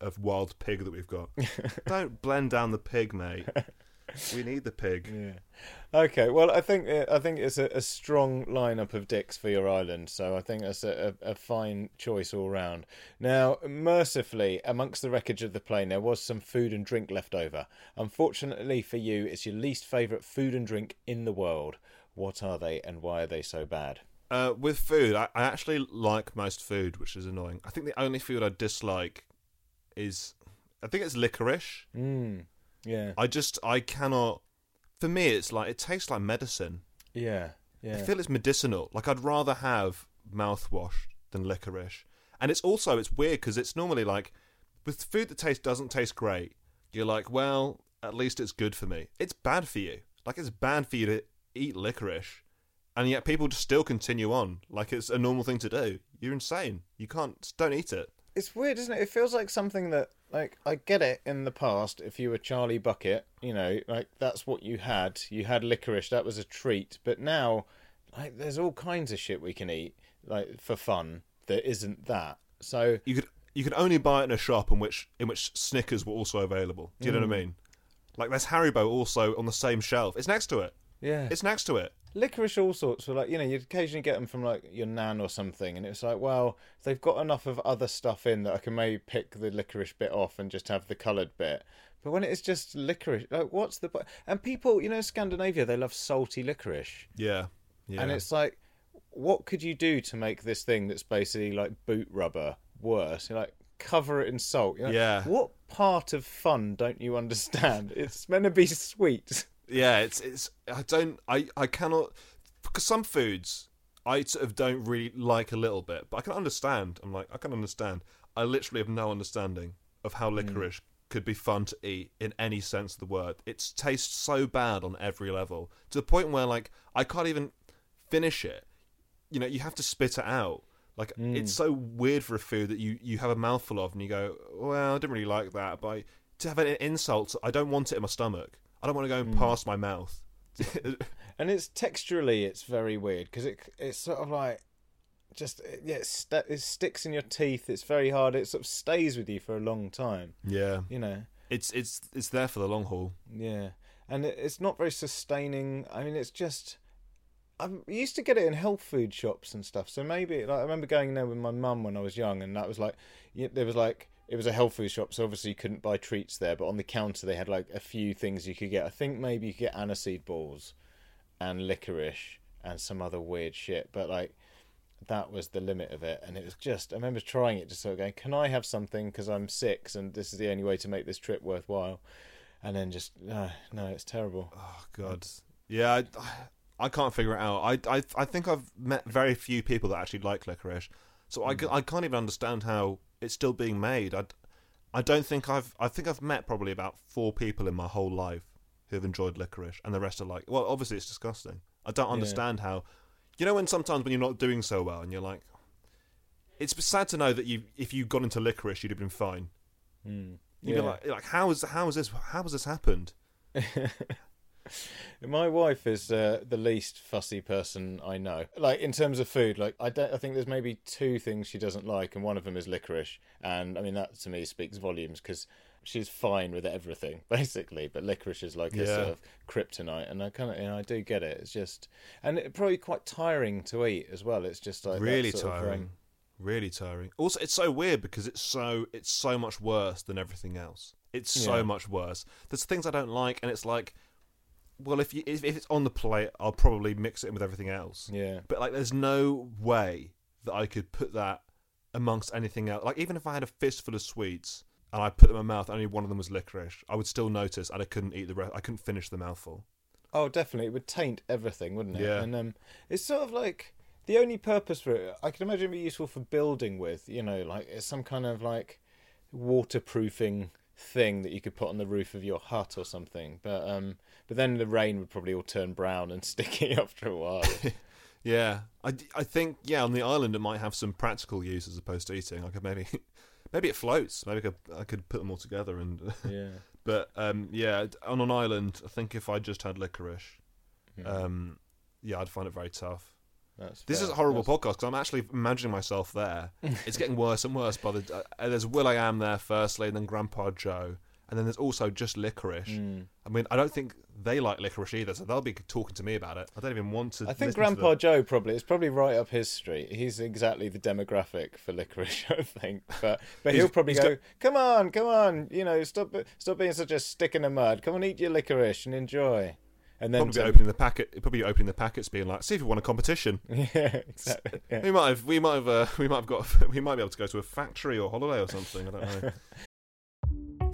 a wild pig that we've got. [laughs] Don't blend down the pig, mate. We need the pig. yeah. Okay. Well, I think I think it's a, a strong lineup of dicks for your island, so I think that's a, a, a fine choice all round. Now, mercifully, amongst the wreckage of the plane, there was some food and drink left over. Unfortunately for you, it's your least favourite food and drink in the world. What are they, and why are they so bad? Uh, with food, I, I actually like most food, which is annoying. I think the only food I dislike is, I think it's licorice. Mm. Yeah. I just, I cannot. For me, it's like it tastes like medicine. Yeah. Yeah. I feel it's medicinal. Like I'd rather have mouthwash than licorice. And it's also it's weird because it's normally like with food that tastes doesn't taste great. You're like, well, at least it's good for me. It's bad for you. Like it's bad for you to eat licorice, and yet people just still continue on like it's a normal thing to do. You're insane. You can't. Don't eat it. it's weird, isn't it? It feels like something that, like, I get it in the past. If you were Charlie Bucket, you know, like that's what you had. You had licorice. That was a treat. But now, like, there's all kinds of shit we can eat, like for fun, that isn't that. So You could you could only buy it in a shop in which in which Snickers were also available. Do you know what I mm. mean? Like there's Haribo also on the same shelf. It's next to it. yeah, It's next to it. Licorice all sorts were like you know you'd occasionally get them from like your nan or something and it was like well they've got enough of other stuff in that i can maybe pick the licorice bit off and just have the coloured bit. But when it's just licorice like what's the po- and people you know scandinavia they love salty licorice. Yeah, yeah. and it's like what could you do to make this thing that's basically like boot rubber worse? You're like cover it in salt. You're like, Yeah. what part of fun don't you understand? It's meant to be sweet yeah, it's it's. I don't. I I cannot because some foods I sort of don't really like a little bit, but I can understand. I'm like I can understand. I literally have no understanding of how hmm. licorice could be fun to eat in any sense of the word. It tastes so bad on every level to the point where like I can't even finish it. You know, you have to spit it out. Like hmm. it's so weird for a food that you you have a mouthful of and you go, well, I didn't really like that, but I, to have an insult, I don't want it in my stomach. I don't want to go hmm. past my mouth. [laughs] and it's texturally it's very weird because it it's sort of like just yeah it, st- it sticks in your teeth it's very hard it sort of stays with you for a long time yeah, you know it's it's it's there for the long haul. yeah and it, it's not very sustaining i mean it's just I used to get it in health food shops and stuff. So maybe like, I remember going there with my mum when I was young, and that was like there was like it was a health food shop, so obviously you couldn't buy treats there. But on the counter they had like a few things you could get. I think maybe you could get aniseed balls and licorice and some other weird shit. But like that was the limit of it, and it was just I remember trying it, just sort of going, "Can I have something? Because I'm six, and this is the only way to make this trip worthwhile." And then just uh, no, it's terrible. Oh God, yeah, I, I can't figure it out. I, I I think I've met very few people that actually like licorice, so I, I can't even understand how it's still being made. I, I don't think I've I think I've met probably about four people in my whole life who have enjoyed licorice, and the rest are like, well, obviously it's disgusting. I don't understand how. You know when sometimes when you're not doing so well and you're like, it's sad to know that you if you got into licorice you'd have been fine. Hmm. You'd be like, like how is how is this how has this happened? [laughs] [laughs] My wife is uh, the least fussy person I know. Like in terms of food, like I don't. I think there's maybe two things she doesn't like, and one of them is licorice. And I mean that to me speaks volumes because she's fine with everything [laughs] basically, but licorice is like a Yeah. sort of kryptonite. And I kind of, you know, I do get it. It's just, and it probably quite tiring to eat as well. It's just like really tiring really tiring also it's so weird because it's so it's so much worse than everything else it's so Yeah. much worse there's things i don't like and it's like well if you if, if it's on the plate i'll probably mix it in with everything else yeah. but like there's no way that i could put that amongst anything else like even if i had a fistful of sweets and i put them in my mouth only one of them was licorice i would still notice and i couldn't eat the rest i couldn't finish the mouthful Oh, definitely. It would taint everything, wouldn't it? Yeah. And um, it's sort of like the only purpose for it. I can imagine it'd be useful for building with. You know, like it's some kind of like waterproofing thing that you could put on the roof of your hut or something. But um, but then the rain would probably all turn brown and [laughs] sticky after a while. [laughs] Yeah, I, I think yeah on the island it might have some practical use as opposed to eating. I could maybe [laughs] maybe it floats. Maybe I could, I could put them all together and. yeah. but um, yeah, on an island, I think if I just had licorice, um, yeah, I'd find it very tough. That's This fair. is a horrible That's- podcast because I'm actually imagining myself there. it's getting worse and worse. By the uh, there's will.i.am there firstly, and then Grandpa Joe, and then there's also just licorice. Hmm. I mean, I don't think they like licorice either, so they'll be talking to me about it. I don't even want to. I think Grandpa. Joe probably it's probably right up his street. He's exactly the demographic for licorice, [laughs] I think. But but he'll probably go, got- "Come on, come on, you know, stop stop being such a stick in the mud. Come on, eat your licorice and enjoy." And then Probably to- opening the packet. Probably opening the packets, being like, "See if you want a competition." [laughs] yeah, exactly. Yeah. We might have. We might have. Uh, [laughs] we might have got. We might be able to go to a factory or holiday or something. I don't know.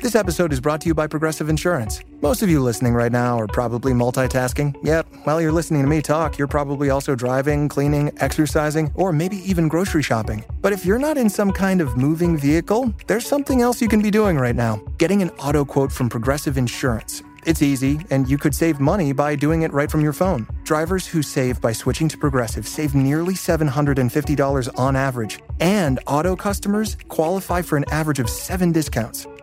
This episode is brought to you by Progressive Insurance. Most of you listening right now are probably multitasking. Yep, while you're listening to me talk, you're probably also driving, cleaning, exercising, or maybe even grocery shopping. But if you're not in some kind of moving vehicle, there's something else you can be doing right now getting an auto quote from Progressive Insurance. It's easy, and you could save money by doing it right from your phone. Drivers who save by switching to Progressive save nearly $750 on average, and auto customers qualify for an average of seven discounts.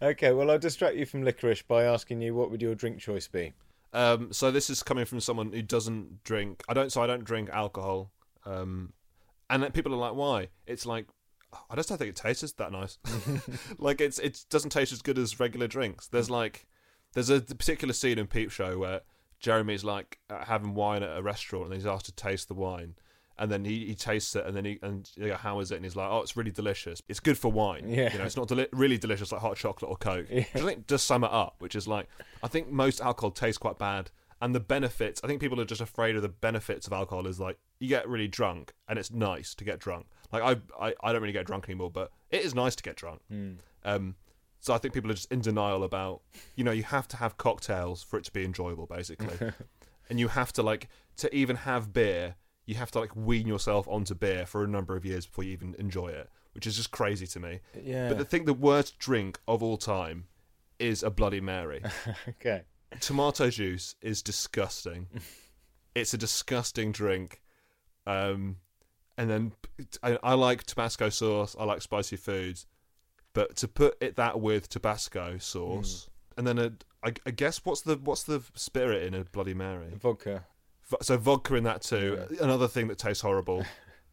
Okay, well, I'll distract you from licorice by asking you what would your drink choice be? Um, so this is coming from someone who doesn't drink. I don't. So I don't drink alcohol. Um, and then people are like, "Why?" It's like I just don't think it tastes that nice. [laughs] [laughs] like it's it doesn't taste as good as regular drinks. There's like there's a particular scene in Peep Show where Jeremy's like uh, having wine at a restaurant and he's asked to taste the wine. And then he, he tastes it, and then he and you know, how is it? And he's like, "Oh, it's really delicious. It's good for wine. Yeah. you know, it's not deli- really delicious like hot chocolate or Coke." Yeah. I think just sum it up. Which is like, I think most alcohol tastes quite bad, and the benefits. I think people are just afraid of the benefits of alcohol. Is like you get really drunk, and it's nice to get drunk. Like I, I, I don't really get drunk anymore, but it is nice to get drunk. Um, so I think people are just in denial about, you know, you have to have cocktails for it to be enjoyable, basically, [laughs] and you have to like to even have beer. You have to like wean yourself onto beer for a number of years before you even enjoy it, which is just crazy to me. Yeah. But the thing, the worst drink of all time, is a Bloody Mary. [laughs] Okay. Tomato juice is disgusting. [laughs] it's a disgusting drink. Um, and then I, I like Tabasco sauce. I like spicy foods, but to put it that with Tabasco sauce, and then a, I, I guess what's the what's the spirit in a Bloody Mary? Vodka. So vodka in that too. Another thing that tastes horrible.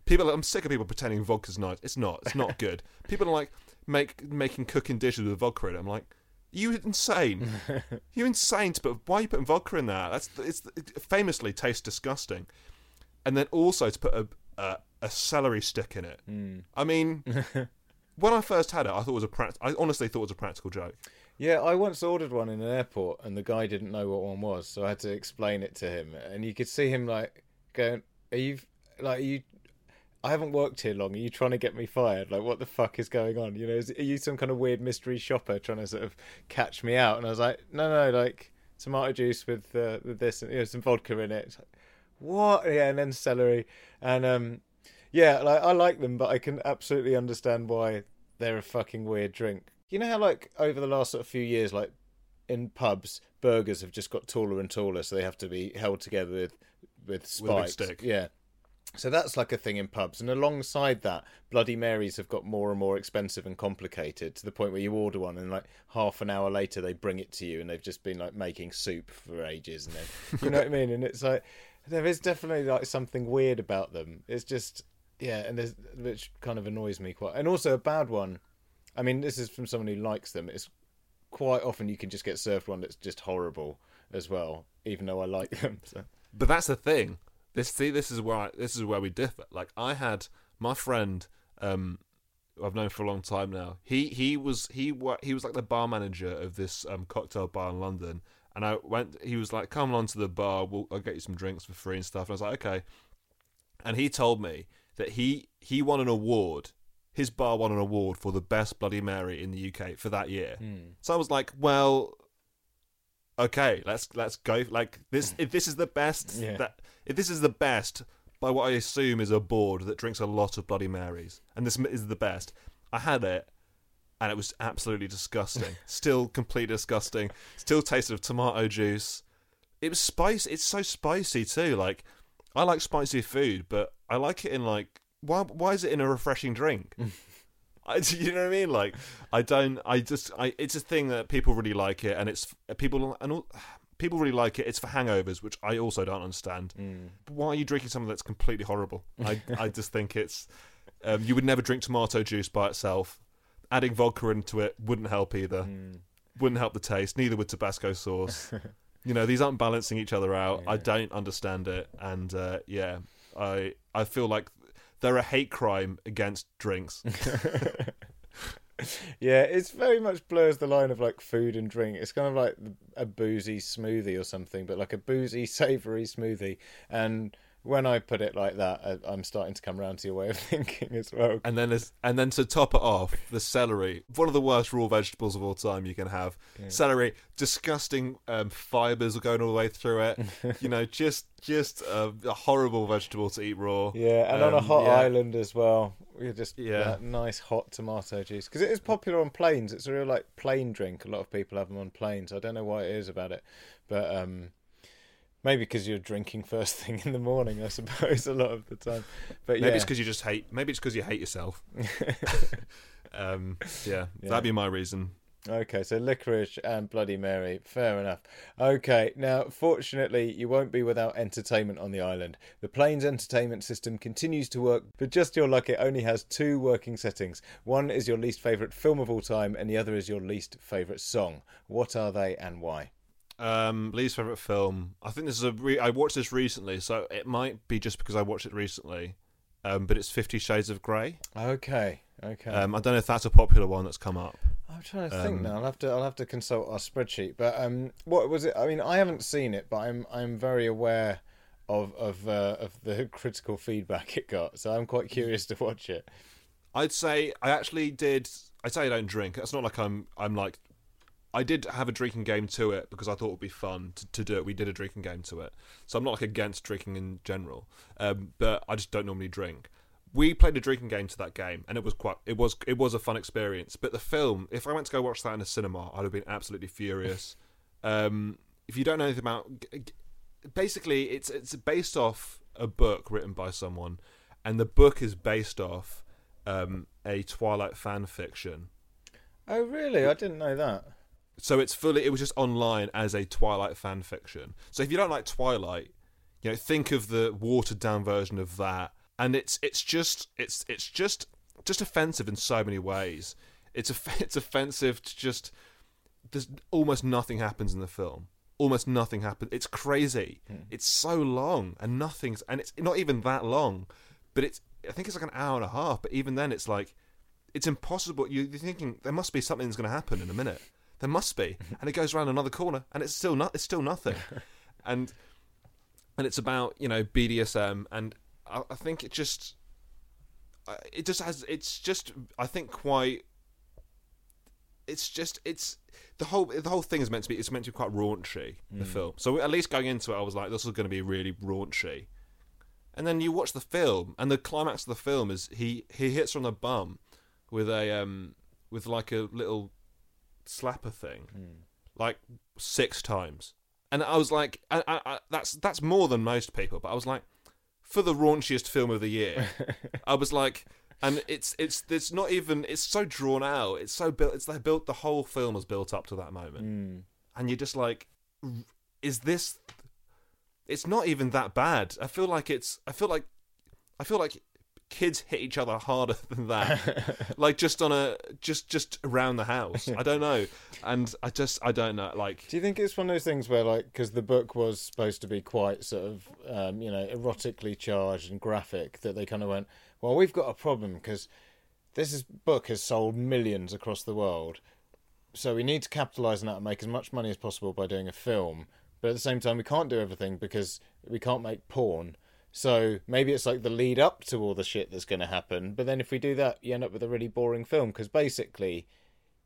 People, I'm sick of people pretending vodka's nice. It's not. It's not good. [laughs] People are like make making cooking dishes with vodka in it. I'm like, you insane. [laughs] you insane. But why are you putting vodka in that? That's it's it famously tastes disgusting. And then also to put a a, a celery stick in it. Hmm. I mean, [laughs] when I first had it, I thought it was a pract- I honestly thought it was a practical joke. Yeah, I once ordered one in an airport, and the guy didn't know what one was, so I had to explain it to him. And you could see him like going, "Are you like are you? I haven't worked here long. Are you trying to get me fired? Like, what the fuck is going on? You know, is, are you some kind of weird mystery shopper trying to sort of catch me out?" And I was like, "No, no, like tomato juice with uh, with this and you know some vodka in it." Like, what? Yeah, and then celery, and um, yeah, like I like them, but I can absolutely understand why they're a fucking weird drink. You know how like over the last sort of few years, like in pubs, burgers have just got taller and taller, so they have to be held together with with spikes. With a big stick. Yeah. So that's like a thing in pubs, and alongside that, Bloody Marys have got more and more expensive and complicated to the point where you order one, and like half an hour later they bring it to you, and they've just been like making soup for ages, and then [laughs] you know what I mean. And it's like there is definitely like something weird about them. It's just yeah, and there's which kind of annoys me quite. And also a bad one. I mean, this is from someone who likes them. It's quite often you can just get served one that's just horrible as well, even though I like them. [laughs] So. But that's the thing. This see, this is where I, this is where we differ. Like I had my friend, um, I've known for a long time now. He he was he he was like the bar manager of this um, cocktail bar in London. And I went. He was like, "Come along to the bar. We'll I'll get you some drinks for free and stuff." And I was like, "Okay." And he told me that he he won an award. His bar won an award for the best Bloody Mary in the UK for that year. Hmm. So I was like, "Well, okay, let's let's go. Like this, hmm. if this is the best, Yeah. that if this is the best by what I assume is a board that drinks a lot of Bloody Marys, and this is the best. I had it, and it was absolutely disgusting. [laughs] Still completely disgusting. Still tasted of tomato juice. It was spicy. It's so spicy too. Like I like spicy food, but I like it in like why? Why is it in a refreshing drink? [laughs] [laughs] I, you know what I mean? Like, I don't. I just. I. It's a thing that people really like it, and it's people and all, [sighs] people really like it. It's for hangovers, which I also don't understand. But why are you drinking something that's completely horrible? I. [laughs] I just think it's. Um, you would never drink tomato juice by itself. Adding vodka into it wouldn't help either. Wouldn't help the taste. Neither would Tabasco sauce. you know, these aren't balancing each other out. I don't understand it, and uh, yeah, I. I feel like they're a hate crime against drinks. [laughs] Yeah, it's very much blurs the line of like food and drink. It's kind of like a boozy smoothie or something, but like a boozy, [laughs] savoury smoothie. And when I put it like that, I, I'm starting to come around to your way of [laughs] thinking as well. And then, and then to top it off, the celery, one of the worst raw vegetables of all time. You can have celery, disgusting um, fibers are going all the way through it. [laughs] you know, just just uh, a horrible vegetable to eat raw. Yeah, and on a Um, hot yeah. island as well. You're just Yeah. that nice hot tomato juice because it is popular on planes. It's a real like plane drink. A lot of people have them on planes. I don't know why it is about it, but um, maybe because you're drinking first [laughs] thing in the morning. I suppose a lot of the time. But Maybe yeah, it's because you just hate. Maybe it's because you hate yourself. [laughs] um, yeah, Yeah. that'd be my reason. Okay, so licorice and Bloody Mary. Fair enough. Okay, now, fortunately, you won't be without entertainment on the island. The plane's entertainment system continues to work, but just your luck, it only has two working settings. One is your least favourite film of all time, and the other is your least favourite song. What are they and why? Um, least favorite film. I think this is a. Re- I watched this recently, so it might be just because I watched it recently. Um, but it's Fifty Shades of Grey. Okay, okay. Um, I don't know if that's a popular one that's come up. I'm trying to think um, now. I'll have to. I'll have to consult our spreadsheet. But um, what was it? I mean, I haven't seen it, but I'm I'm very aware of of uh, of the [laughs] critical feedback it got. So I'm quite curious to watch it. I'd say I actually did. I'd say I don't drink. It's not like I'm. I'm like. I did have a drinking game to it because I thought it would be fun to, to do it. We did a drinking game to it, so I'm not like against drinking in general. Um, but I just don't normally drink. We played a drinking game to that game, and it was quite. It was. It was a fun experience. But the film, if I went to go watch that in a cinema, I'd have been absolutely furious. [laughs] um, if you don't know anything about, basically, it's it's based off a book written by someone, and the book is based off um, a Twilight fan fiction. Oh, really? I didn't know that. So it's fully. It was just online as a Twilight fan fiction. So if you don't like Twilight, you know, think of the watered down version of that, and it's it's just it's it's just just offensive in so many ways. It's off- [laughs] it's offensive to just. There's almost nothing happens in the film. Almost nothing happens. It's crazy. Hmm. It's so long and nothing's and it's not even that long, but it's. I think it's like an hour and a half. But even then, it's like it's impossible. You- You're thinking there must be something that's going to happen in a minute. There must be, [laughs] and it goes around another corner, and it's still not. It's still nothing, [laughs] and and it's about you know BDSM, and I, I think it just it just has. It's just I think quite. It's just it's the whole the whole thing is meant to be it's meant to be quite raunchy the film. So at least going into it, I was like, this is going to be really raunchy. And then you watch the film, and the climax of the film is he he hits her on the bum with a um with like a little slapper thing, hmm. like six times. And I was like, I, I, I, that's that's more than most people. But I was like, for the raunchiest film of the year, [laughs] I was like, and it's it's it's not even it's so drawn out. It's so built. It's like built. The whole film is built up to that moment, hmm. and you're just like, is this? It's not even that bad. I feel like it's. I feel like. I feel like kids hit each other harder [laughs] than that. [laughs] like just on a just just around the house. I don't know, [laughs] and I just I don't know. Like Do you think it's one of those things where, like, because the book was supposed to be quite sort of, um, you know, erotically charged and graphic, that they kind of went, well, we've got a problem because this is, book has sold millions across the world, so we need to capitalise on that and make as much money as possible by doing a film. But at the same time, we can't do everything because we can't make porn. So maybe it's like the lead up to all the shit that's going to happen. But then if we do that, you end up with a really boring film because basically,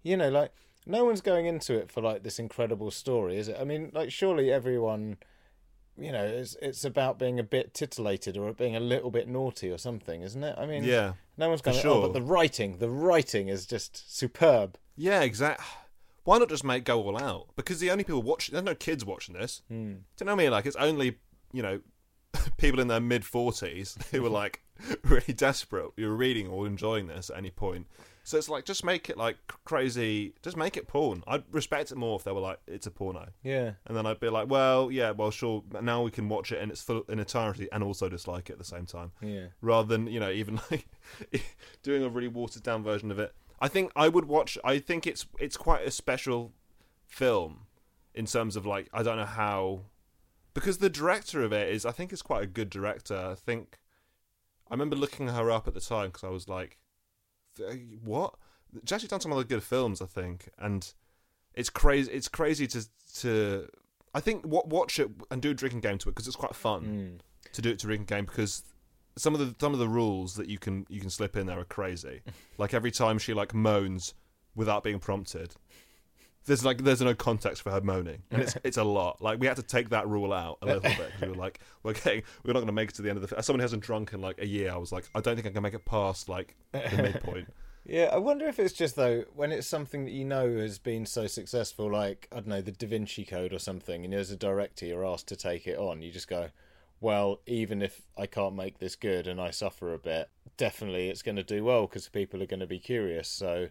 you know, like no one's going into it for like this incredible story, is it? I mean, like surely everyone, you know, it's it's about being a bit titillated or being a little bit naughty or something, isn't it? I mean, Yeah, no one's going. to Oh, but the writing, the writing is just superb. yeah, exactly [sighs] Why not just make go all out? Because the only people watching, there's no kids watching this. Hmm. Do you know what I mean? Like it's only you know [laughs] people in their mid forties who were like really desperate. You're reading or enjoying this at any point. So it's like just make it like crazy. Just make it porn. I'd respect it more if they were like it's a porno. Yeah. And then I'd be like, well, yeah, well, sure. Now we can watch it in its full in entirety and also dislike it at the same time. Yeah. Rather than you know even [laughs] like [laughs] doing a really watered down version of it. I think I would watch. I think it's it's quite a special film in terms of like I don't know how because the director of it is I think is quite a good director. I think I remember looking her up at the time because I was like, what? She's actually done some other good films, I think, and it's crazy. It's crazy to to. I think what watch it and do a drinking game to it because it's quite fun mm. to do it to a drinking game because some of the some of the rules that you can you can slip in there are crazy. [laughs] like every time she like moans without being prompted, there's like there's no context for her moaning, and it's it's a lot. Like we had to take that rule out a little bit. 'cause We were like, [laughs] we're getting, we're not going to make it to the end of the. As someone who hasn't drunk in like a year, I was like, I don't think I can make it past like the midpoint. [laughs] Yeah, I wonder if it's just though when it's something that you know has been so successful, like I don't know, the Da Vinci Code or something, and as a director you're asked to take it on, you just go, well, even if I can't make this good and I suffer a bit, definitely it's going to do well because people are going to be curious. So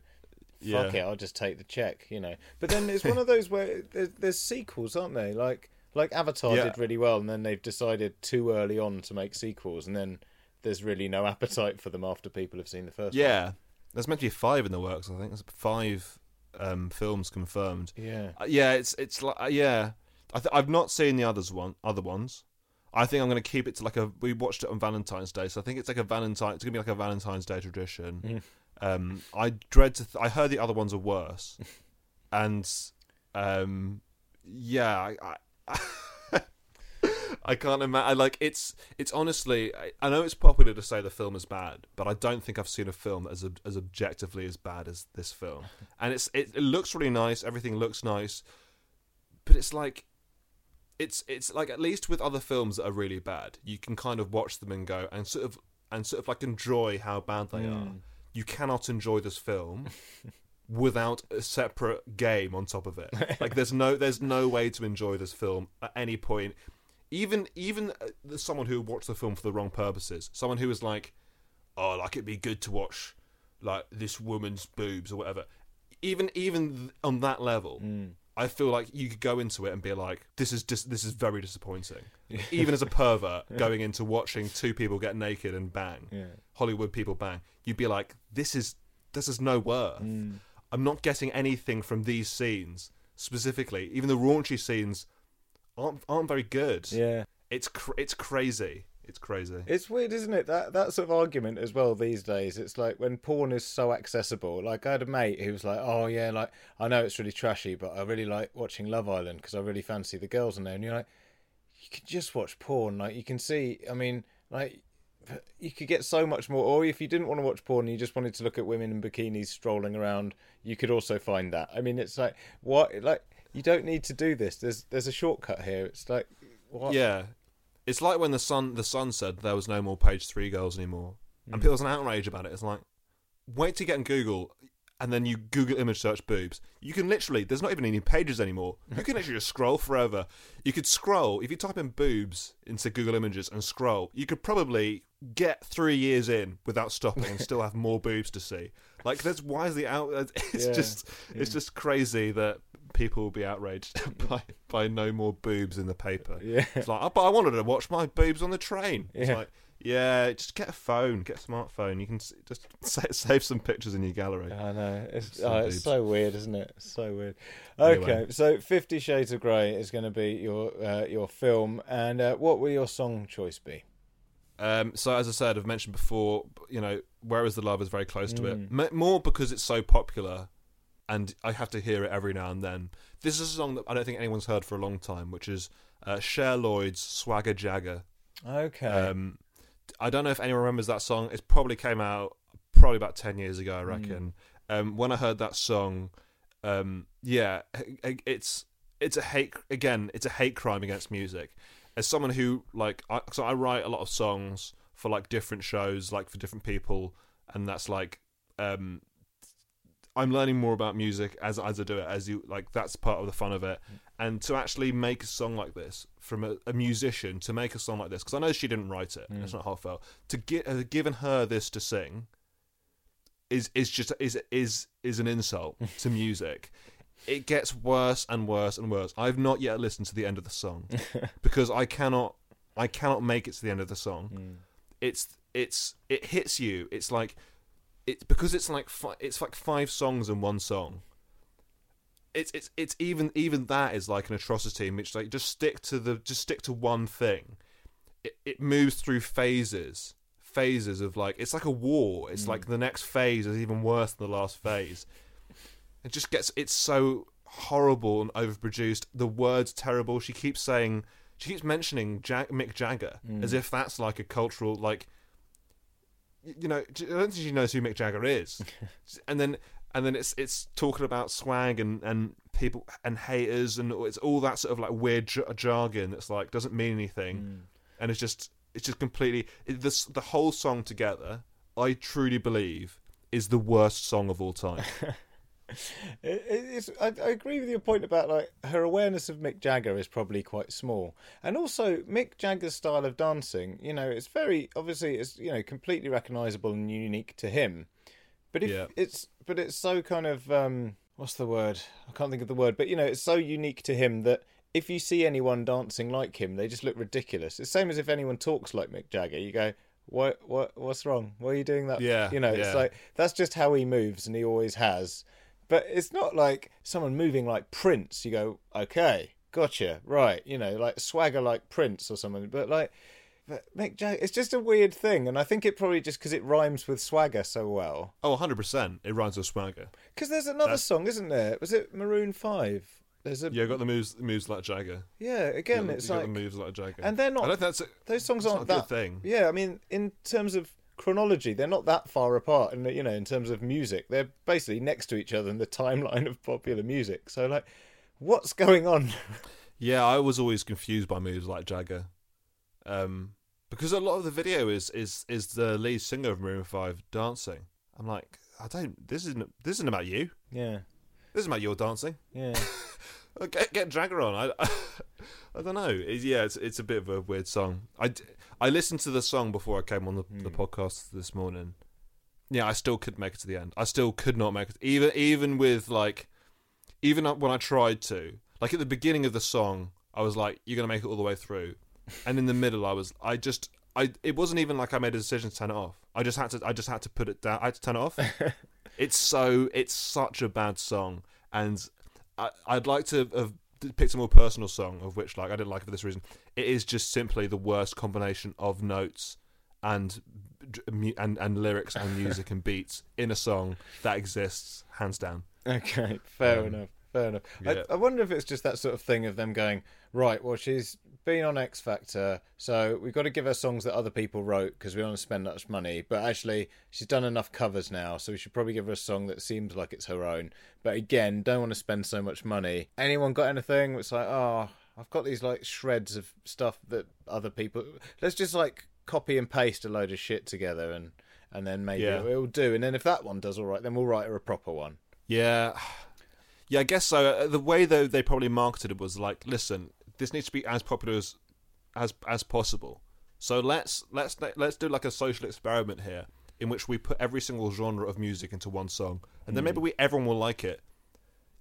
fuck Yeah. it, I'll just take the check, you know. But then it's one of those where there's, there's sequels, aren't they? Like like Avatar Yeah. did really well, and then they've decided too early on to make sequels, and then there's really no [laughs] appetite for them after people have seen the first. one. Yeah, there's meant to be five in the works. I think there's five um, films confirmed. Yeah. Uh, yeah, it's it's like uh, yeah. I th- I've not seen the others one other ones. I think I'm going to keep it to like a. We watched it on Valentine's Day, so I think it's like a Valentine. It's going to be like a Valentine's Day tradition. Um, I dread to. Th- I heard the other ones are worse, [laughs] and um, yeah, I. I [laughs] I can't imagine. I like it's. It's honestly. I, I know it's popular to say the film is bad, but I don't think I've seen a film as ob- as objectively as bad as this film. [laughs] And it's it, it looks really nice. Everything looks nice, but it's like. It's it's like at least with other films that are really bad, you can kind of watch them and go and sort of and sort of like enjoy how bad they are. You cannot enjoy this film [laughs] without a separate game on top of it. Like there's no there's no way to enjoy this film at any point. Even even uh, someone who watched the film for the wrong purposes. Someone who was like, "Oh, like it'd be good to watch like this woman's boobs or whatever." Even even on that level, I feel like you could go into it and be like, "This is just this is very disappointing." [laughs] even as a pervert going into watching two people get naked and bang, Hollywood people bang, you'd be like, "This is this is no worth." Mm. I'm not getting anything from these scenes specifically. Even the raunchy scenes aren't aren't very good. Yeah. It's cr- it's crazy. It's crazy. It's weird, isn't it? That that sort of argument as well these days. It's like when porn is so accessible. Like I had a mate who was like, "Oh yeah, like I know it's really trashy, but I really like watching Love Island because I really fancy the girls in there." And you're like, you can just watch porn. Like you can see. I mean, like you could get so much more. Or if you didn't want to watch porn and you just wanted to look at women in bikinis strolling around, you could also find that. I mean, it's like what like you don't need to do this. There's there's a shortcut here. It's like what? Yeah, it's like when the sun the sun said there was no more page three girls anymore, and mm. people was an outrage about it. It's like, wait to get in Google, and then you Google image search boobs. You can literally there's not even any pages anymore. You can actually just scroll forever. You could scroll if you type in boobs into Google Images and scroll. You could probably get three years in without stopping and still have more boobs to see. Like that's wisely out. [laughs] It's Yeah, just it's mm. just crazy that people will be outraged [laughs] by by no more boobs in the paper. Yeah. It's like, oh, but I wanted to watch my boobs on the train. It's Yeah. like, yeah, just get a phone, get a smartphone. You can just [laughs] save some pictures in your gallery. I know it's oh, it's so weird, isn't it? It's so weird. Okay, Anyway. so Fifty Shades of Grey is going to be your uh, your film, and uh, what will your song choice be? Um, so as I said, I've mentioned before, you know, "Where Is the Love" is very close to Mm. it. M- more because it's so popular, and I have to hear it every now and then. This is a song that I don't think anyone's heard for a long time, which is uh, Cher Lloyd's "Swagger Jagger." Okay, Um, I don't know if anyone remembers that song. It probably came out probably about ten years ago, I reckon. Um, when I heard that song, um, yeah, it's it's a hate again. It's a hate crime against music. As someone who like, I, so I write a lot of songs for like different shows, like for different people, and that's like, um, I'm learning more about music as as I do it. As you like, that's part of the fun of it. Mm. And to actually make a song like this from a, a musician, to make a song like this, because I know she didn't write it. Mm. It's not heartfelt. To get uh, given her this to sing is is just is is is an insult [laughs] to music. It gets worse and worse and worse. I've not yet listened to the end of the song [laughs] because I cannot I cannot make it to the end of the song. Mm. It's it's it hits you. It's like it's because it's like fi- it's like five songs in one song. It's it's it's even even that is like an atrocity in which like just stick to the just stick to one thing. It it moves through phases phases of like it's like a war. It's hmm. like the next phase is even worse than the last phase. It just gets it's so horrible and overproduced. The words terrible. She keeps saying she keeps mentioning Jag- Mick Jagger hmm. as if that's like a cultural like you know I don't think she knows who Mick Jagger is. [laughs] and then and then it's it's talking about swag and and people and haters and it's all that sort of like weird j- jargon that's like doesn't mean anything. Mm. And it's just it's just completely it, this the whole song together i truly believe is the worst song of all time [laughs] It, it- it's, I, I agree with your point about like her awareness of Mick Jagger is probably quite small, and also Mick Jagger's style of dancing. You know, it's very obviously it's you know completely recognizable and unique to him. But if Yeah. it's but it's so kind of um, what's the word? I can't think of the word. But you know, it's so unique to him that if you see anyone dancing like him, they just look ridiculous. It's the same as if anyone talks like Mick Jagger. You go. What what what's wrong? Why are you doing that? Yeah, you know, yeah. it's like that's just how he moves, and he always has. But it's not like someone moving like Prince. You go, okay, gotcha, right. You know, like swagger like Prince or something. But like, but Mick Jagger, it's just a weird thing, and I think it probably just because it rhymes with swagger so well. oh 100% it rhymes with swagger Because there's another That's- song, isn't there? Was it Maroon Five? There's a yeah got the moves moves like jagger yeah. Again, got- it's like the moves like jagger and they're not- i don't think that's a, those songs aren't that good thing Yeah, I mean, in terms of chronology, they're not that far apart, and you know, in terms of music, they're basically next to each other in the timeline of popular music. So, like, what's going on? Yeah, I was always confused by moves like Jagger, um, because a lot of the video is is is the lead singer of Maroon Five dancing. I'm like, I don't. This isn't this isn't about you. yeah, This isn't about your dancing. yeah. [laughs] Get get Jagger on. I [laughs] I, don't know. It, yeah, it's it's a bit of a weird song. I, I listened to the song before I came on the, the hmm. podcast this morning. Yeah, I still couldn't make it to the end. I still could not make it. Even even with like, even when I tried to, like at the beginning of the song, I was like, "You're gonna make it all the way through," and in the middle, I was, I just, I. It wasn't even like I made a decision to turn it off. I just had to. I just had to put it down. I had to turn it off. [laughs] it's so. It's such a bad song, and I, I'd like to have picked a more personal song, of which like I didn't like it for this reason. It is just simply the worst combination of notes and and and lyrics and music and beats in a song that exists, hands down. Okay, fair Um, enough. Fair enough. yeah. I, I wonder if it's just that sort of thing of them going, right, well, she's been on X Factor, so we've got to give her songs that other people wrote because we don't want to spend that much money. But actually, she's done enough covers now, so we should probably give her a song that seems like it's her own. But again, don't want to spend so much money. Anyone got anything? It's like, oh, I've got these like shreds of stuff that other people. Let's just like copy and paste a load of shit together and. And then maybe Yeah. it'll, it'll do. And then if that one does all right, then we'll write her a proper one. Yeah, [sighs] yeah, I guess so. Uh, The way though they probably marketed it was like, listen, this needs to be as popular as as as possible. So let's let's let's do like a social experiment here, in which we put every single genre of music into one song, and then maybe we everyone will like it.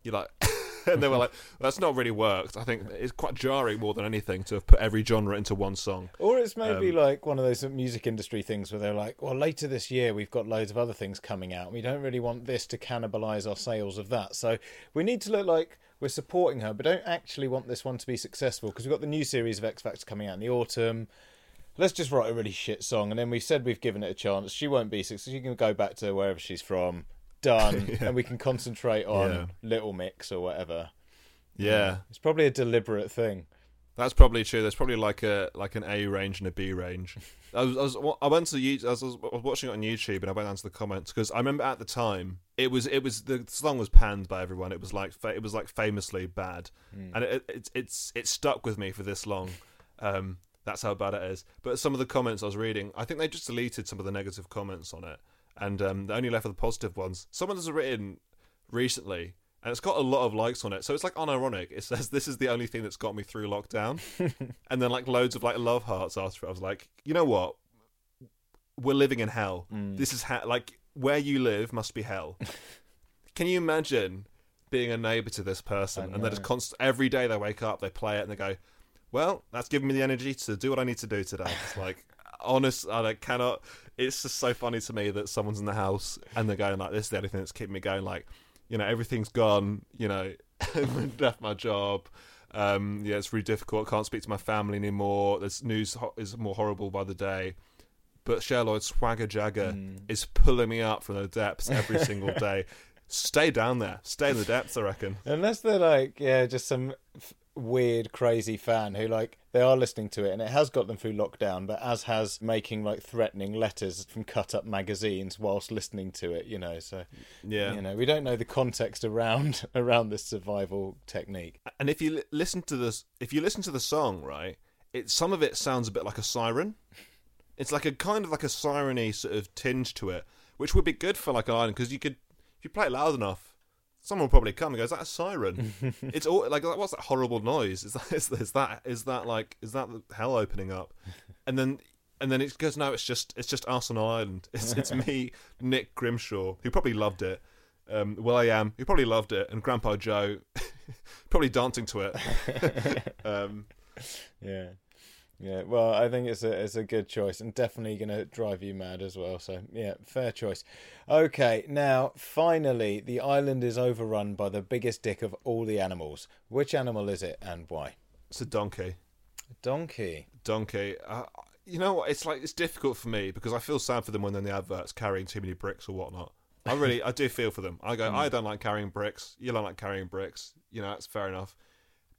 You're like, [laughs] and they were like, that's not really worked. I think it's quite jarring more than anything to have put every genre into one song. Or it's maybe Um, like one of those music industry things where they're like, well, later this year we've got loads of other things coming out. We don't really want this to cannibalize our sales of that. So we need to look like we're supporting her, but don't actually want this one to be successful because we've got the new series of X Factor coming out in the autumn. Let's just write a really shit song. And then we've said we've given it a chance. She won't be successful. She can go back to wherever she's from. Done. [laughs] And we can concentrate on Yeah. Little Mix or whatever. Yeah, It's probably a deliberate thing. That's probably true. There's probably like a like an A range and a B range. I was, I was I went to YouTube, I was, I was watching it on YouTube and I went down to the comments because I remember at the time it was it was the song was panned by everyone. It was like fa- it was like famously bad, and it, it it's it stuck with me for this long. Um, that's how bad it is. But some of the comments I was reading, I think they just deleted some of the negative comments on it, and um, they only left with the positive ones. Someone has written recently and it's got a lot of likes on it. So it's like unironic. It says this is the only thing that's got me through lockdown, [laughs] and then like loads of like love hearts after it. I was like, you know what? We're living in hell. Mm. This is ha- like where you live must be hell. [laughs] Can you imagine being a neighbor to this person and they're just constant every day they wake up, they play it, and they go, "Well, that's giving me the energy to do what I need to do today." It's [laughs] like. Honest, I like, cannot. It's just so funny to me that someone's in the house and they're going like, "This is the only thing that's keeping me going." Like, you know, everything's gone. You know, [laughs] left my job. Um, yeah, it's really difficult. I can't speak to my family anymore. This news ho- is more horrible by the day. but Cher Lloyd's Swagger Jagger Mm. is pulling me up from the depths every single day. [laughs] Stay down there. Stay in the depths, I reckon. Unless they're like, yeah, just some f- weird, crazy fan who like they are listening to it, and it has got them through lockdown, but as has making like threatening letters from cut up magazines whilst listening to it. You know, so Yeah. you know, we don't know the context around [laughs] around this survival technique. And if you li- listen to this, if you listen to the song, right, it some of it sounds a bit like a siren. It's like a kind of like a siren-y sort of tinge to it, which would be good for like an island because you could, if you play it loud enough, someone will probably come and go, "Is that a siren?" [laughs] it's all like, what's that horrible noise? Is that [laughs] is, is that is that like is that the hell opening up? And then and then it goes, "No, it's just it's just us on an island. [laughs] It's it's me, Nick Grimshaw, who probably loved it." Um, well, I am. Who probably loved it, and Grandpa Joe, probably dancing to it. um, Yeah. Yeah, well, I think it's a it's a good choice and definitely going to drive you mad as well. So yeah, fair choice. Okay, now finally, the island is overrun by the biggest dick of all the animals. Which animal is it and why? it's a donkey. Donkey. Donkey. Uh, you know what? It's like it's difficult for me because I feel sad for them when they're in the adverts carrying too many bricks or whatnot. I really, I do feel for them. I go, [laughs] I don't like carrying bricks. You don't like carrying bricks. You know, that's fair enough.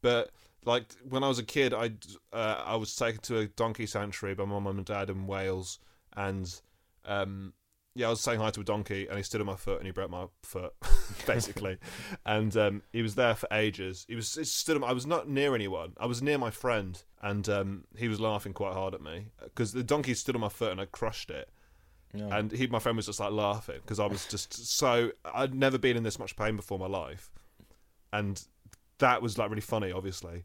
But like when I was a kid, I uh, I was taken to a donkey sanctuary by my mum and dad in Wales, and um, yeah, I was saying hi to a donkey, and he stood on my foot and he broke my foot, [laughs] basically. [laughs] and um, he was there for ages. He was he stood. On, I was not near anyone. I was near my friend, and um, he was laughing quite hard at me because the donkey stood on my foot and I crushed it. And he, my friend, was just like laughing because I was just so I'd never been in this much pain before in my life, and that was like really funny, obviously.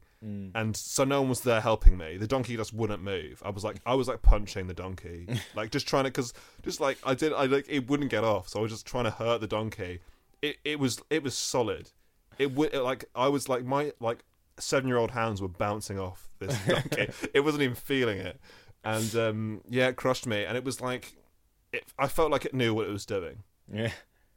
And so no one was there helping me. The donkey just wouldn't move. I was like, I was like punching the donkey, [laughs] like just trying to, because just like I did, I like it wouldn't get off. So I was just trying to hurt the donkey. It it was it was solid. It would like I was like my like seven year old hands were bouncing off this [laughs] donkey. it wasn't even feeling it, and um, yeah, it crushed me. And it was like, it, I felt like it knew what it was doing. Yeah.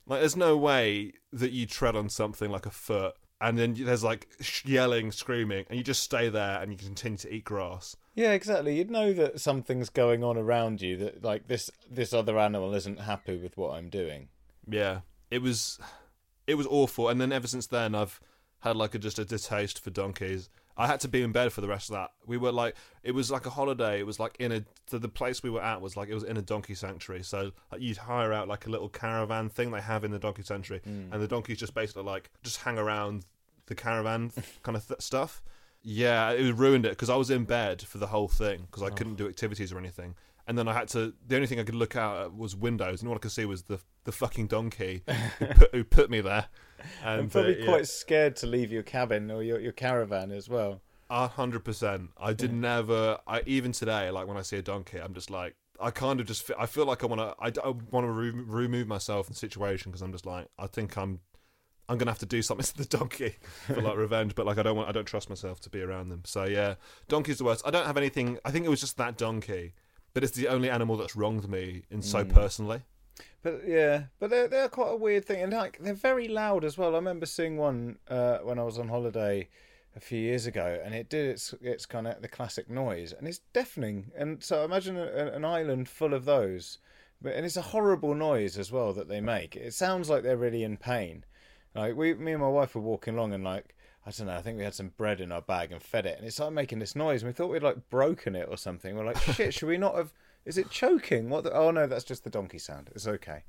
Like, there's no way that you tread on something like a foot and then there's like yelling, screaming, and you just stay there and you continue to eat grass. Yeah, exactly. You'd know that something's going on around you that like this this other animal isn't happy with what I'm doing. Yeah, it was, it was awful. And then ever since then, I've had like a, just a distaste for donkeys. I had to be in bed for the rest of that. We were like, it was like a holiday. It was like in a so the place we were at was like it was in a donkey sanctuary. So like, you'd hire out like a little caravan thing they have in the donkey sanctuary, mm. and the donkeys just basically like just hang around the caravan kind of th- stuff. Yeah, it ruined it because I was in bed for the whole thing because I oh. couldn't do activities or anything. And then I had to. The only thing I could look out at was windows, and all I could see was the the fucking donkey who, [laughs] put, who put me there. And I'm probably uh, yeah. quite scared to leave your cabin or your, your caravan as well. A hundred percent. I did never. I even today, like when I see a donkey, I'm just like, I kind of just. Feel, I feel like I want to. I, want to re- remove myself from the situation because I'm just like, I think I'm. I'm gonna have to do something [laughs] to the donkey for like [laughs] revenge, but like I don't want. I don't trust myself to be around them. So yeah, donkey's the worst. I don't have anything. I think it was just that donkey, but it's the only animal that's wronged me in so personally. But yeah, but they're they're quite a weird thing, and like they're very loud as well. I remember seeing one uh, when I was on holiday a few years ago, and it did its its kind of the classic noise, and it's deafening. And so imagine a, an island full of those, but and it's a horrible noise as well that they make. It sounds like they're really in pain. Like we, me and my wife were walking along, and like I don't know, I think we had some bread in our bag and fed it, and it started making this noise. And we thought we'd like broken it or something. We're like, shit, should we not have? [laughs] Is it choking? What? The, oh no, that's just the donkey sound. It's okay.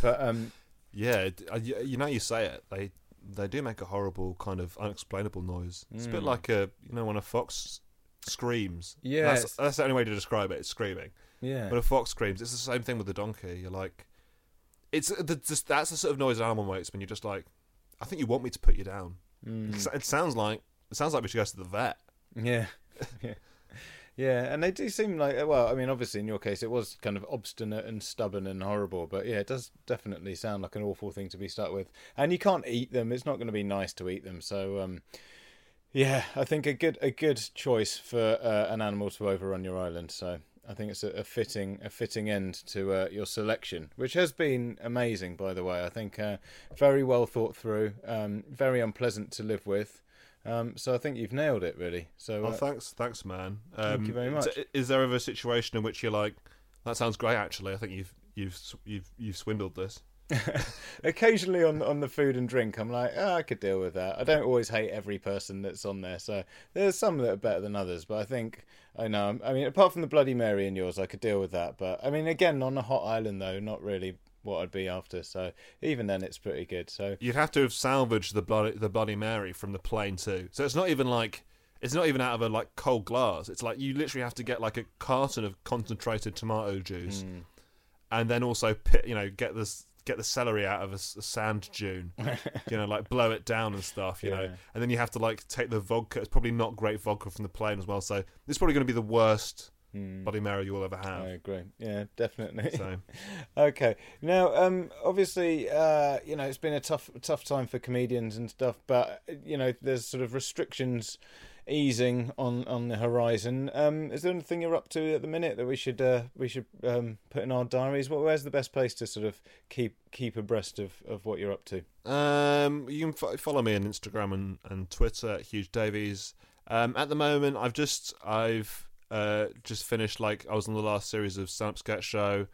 But um, [laughs] Yeah, uh, you you know, you say it. They they do make a horrible kind of unexplainable noise. It's a bit hmm. like a you know when a fox screams. Yeah, that's, that's the only way to describe it. It's screaming. yeah, When a fox screams, it's the same thing with the donkey. You're like, it's uh, the, just that's the sort of noise an animal makes when you're just like, I think you want me to put you down. It, it sounds like it sounds like we should go to the vet. Yeah, [laughs] yeah, yeah, and they do seem like well. I mean, obviously, in your case, it was kind of obstinate and stubborn and horrible, but yeah, it does definitely sound like an awful thing to be stuck with. And you can't eat them; it's not going to be nice to eat them. So, um, yeah, I think a good a good choice for uh, an animal to overrun your island. So. I think it's a, a fitting a fitting end to uh, your selection, which has been amazing, by the way. I think uh, very well thought through, um, very unpleasant to live with. Um, so I think you've nailed it, really. So Oh, uh, thanks, thanks, man. Thank Um, you very much. t- Is there ever a situation in which you're like, That sounds great. Actually, I think you've you've you've you've swindled this. [laughs] Occasionally on on the food and drink, I'm like, oh, I could deal with that. I don't always hate every person that's on there, so there's some that are better than others. But I think I know. I mean, apart from the Bloody Mary and yours, I could deal with that. But I mean, again, on a hot island though, not really what I'd be after. So even then, it's pretty good. So You'd have to have salvaged the bloody the Bloody Mary from the plane too. So it's not even like it's not even out of a like cold glass. It's like you literally have to get like a carton of concentrated tomato juice, Hmm. and then also you know get this get the celery out of a sand dune, [laughs] you know, like blow it down and stuff, you know, and then you have to like take the vodka. It's probably not great vodka from the plane as well. So this is probably going to be the worst Bloody Mary you'll ever have. I agree. Yeah, definitely. So [laughs] okay. Now, um, obviously, uh, you know, it's been a tough, tough time for comedians and stuff, but you know, there's sort of restrictions easing on on the horizon. Um, is there anything you're up to at the minute that we should uh, we should um, put in our diaries? What where's the best place to sort of keep keep abreast of, of what you're up to? Um, you can fo- follow me on Instagram and, and Twitter at Huge Davies. Um, at the moment, I've just I've uh, just finished like I was on the last series of stand up sketch show.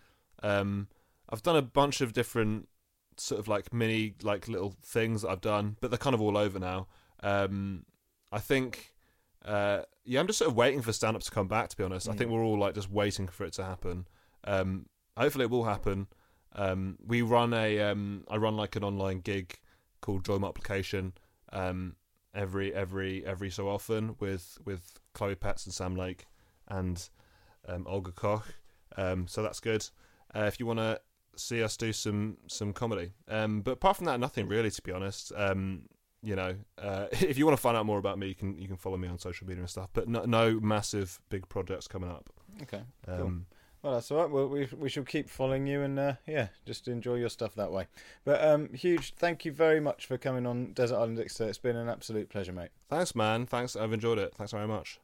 Um, I've done a bunch of different sort of like mini like little things that I've done, but they're kind of all over now. Um, I think uh, yeah, I'm just sort of waiting for stand up to come back. To be honest, I think we're all like just waiting for it to happen. Um, hopefully, it will happen. Um, we run a um, I run like an online gig called Joy Multiplication um, every every every so often with with Chloe Petts and Sam Lake and um, Olga Koch. Um, so that's good. Uh, if you want to see us do some some comedy, um, but apart from that, nothing really. To be honest, um, you know, uh, [laughs] if you want to find out more about me, you can you can follow me on social media and stuff. But no, no massive big projects coming up. Okay. Cool. Um, Well, that's all right. Well, we we shall keep following you and uh, yeah, just enjoy your stuff that way. But um, huge, thank you very much for coming on Desert Island Dixter. It's been an absolute pleasure, mate. Thanks, man. Thanks. I've enjoyed it. Thanks very much.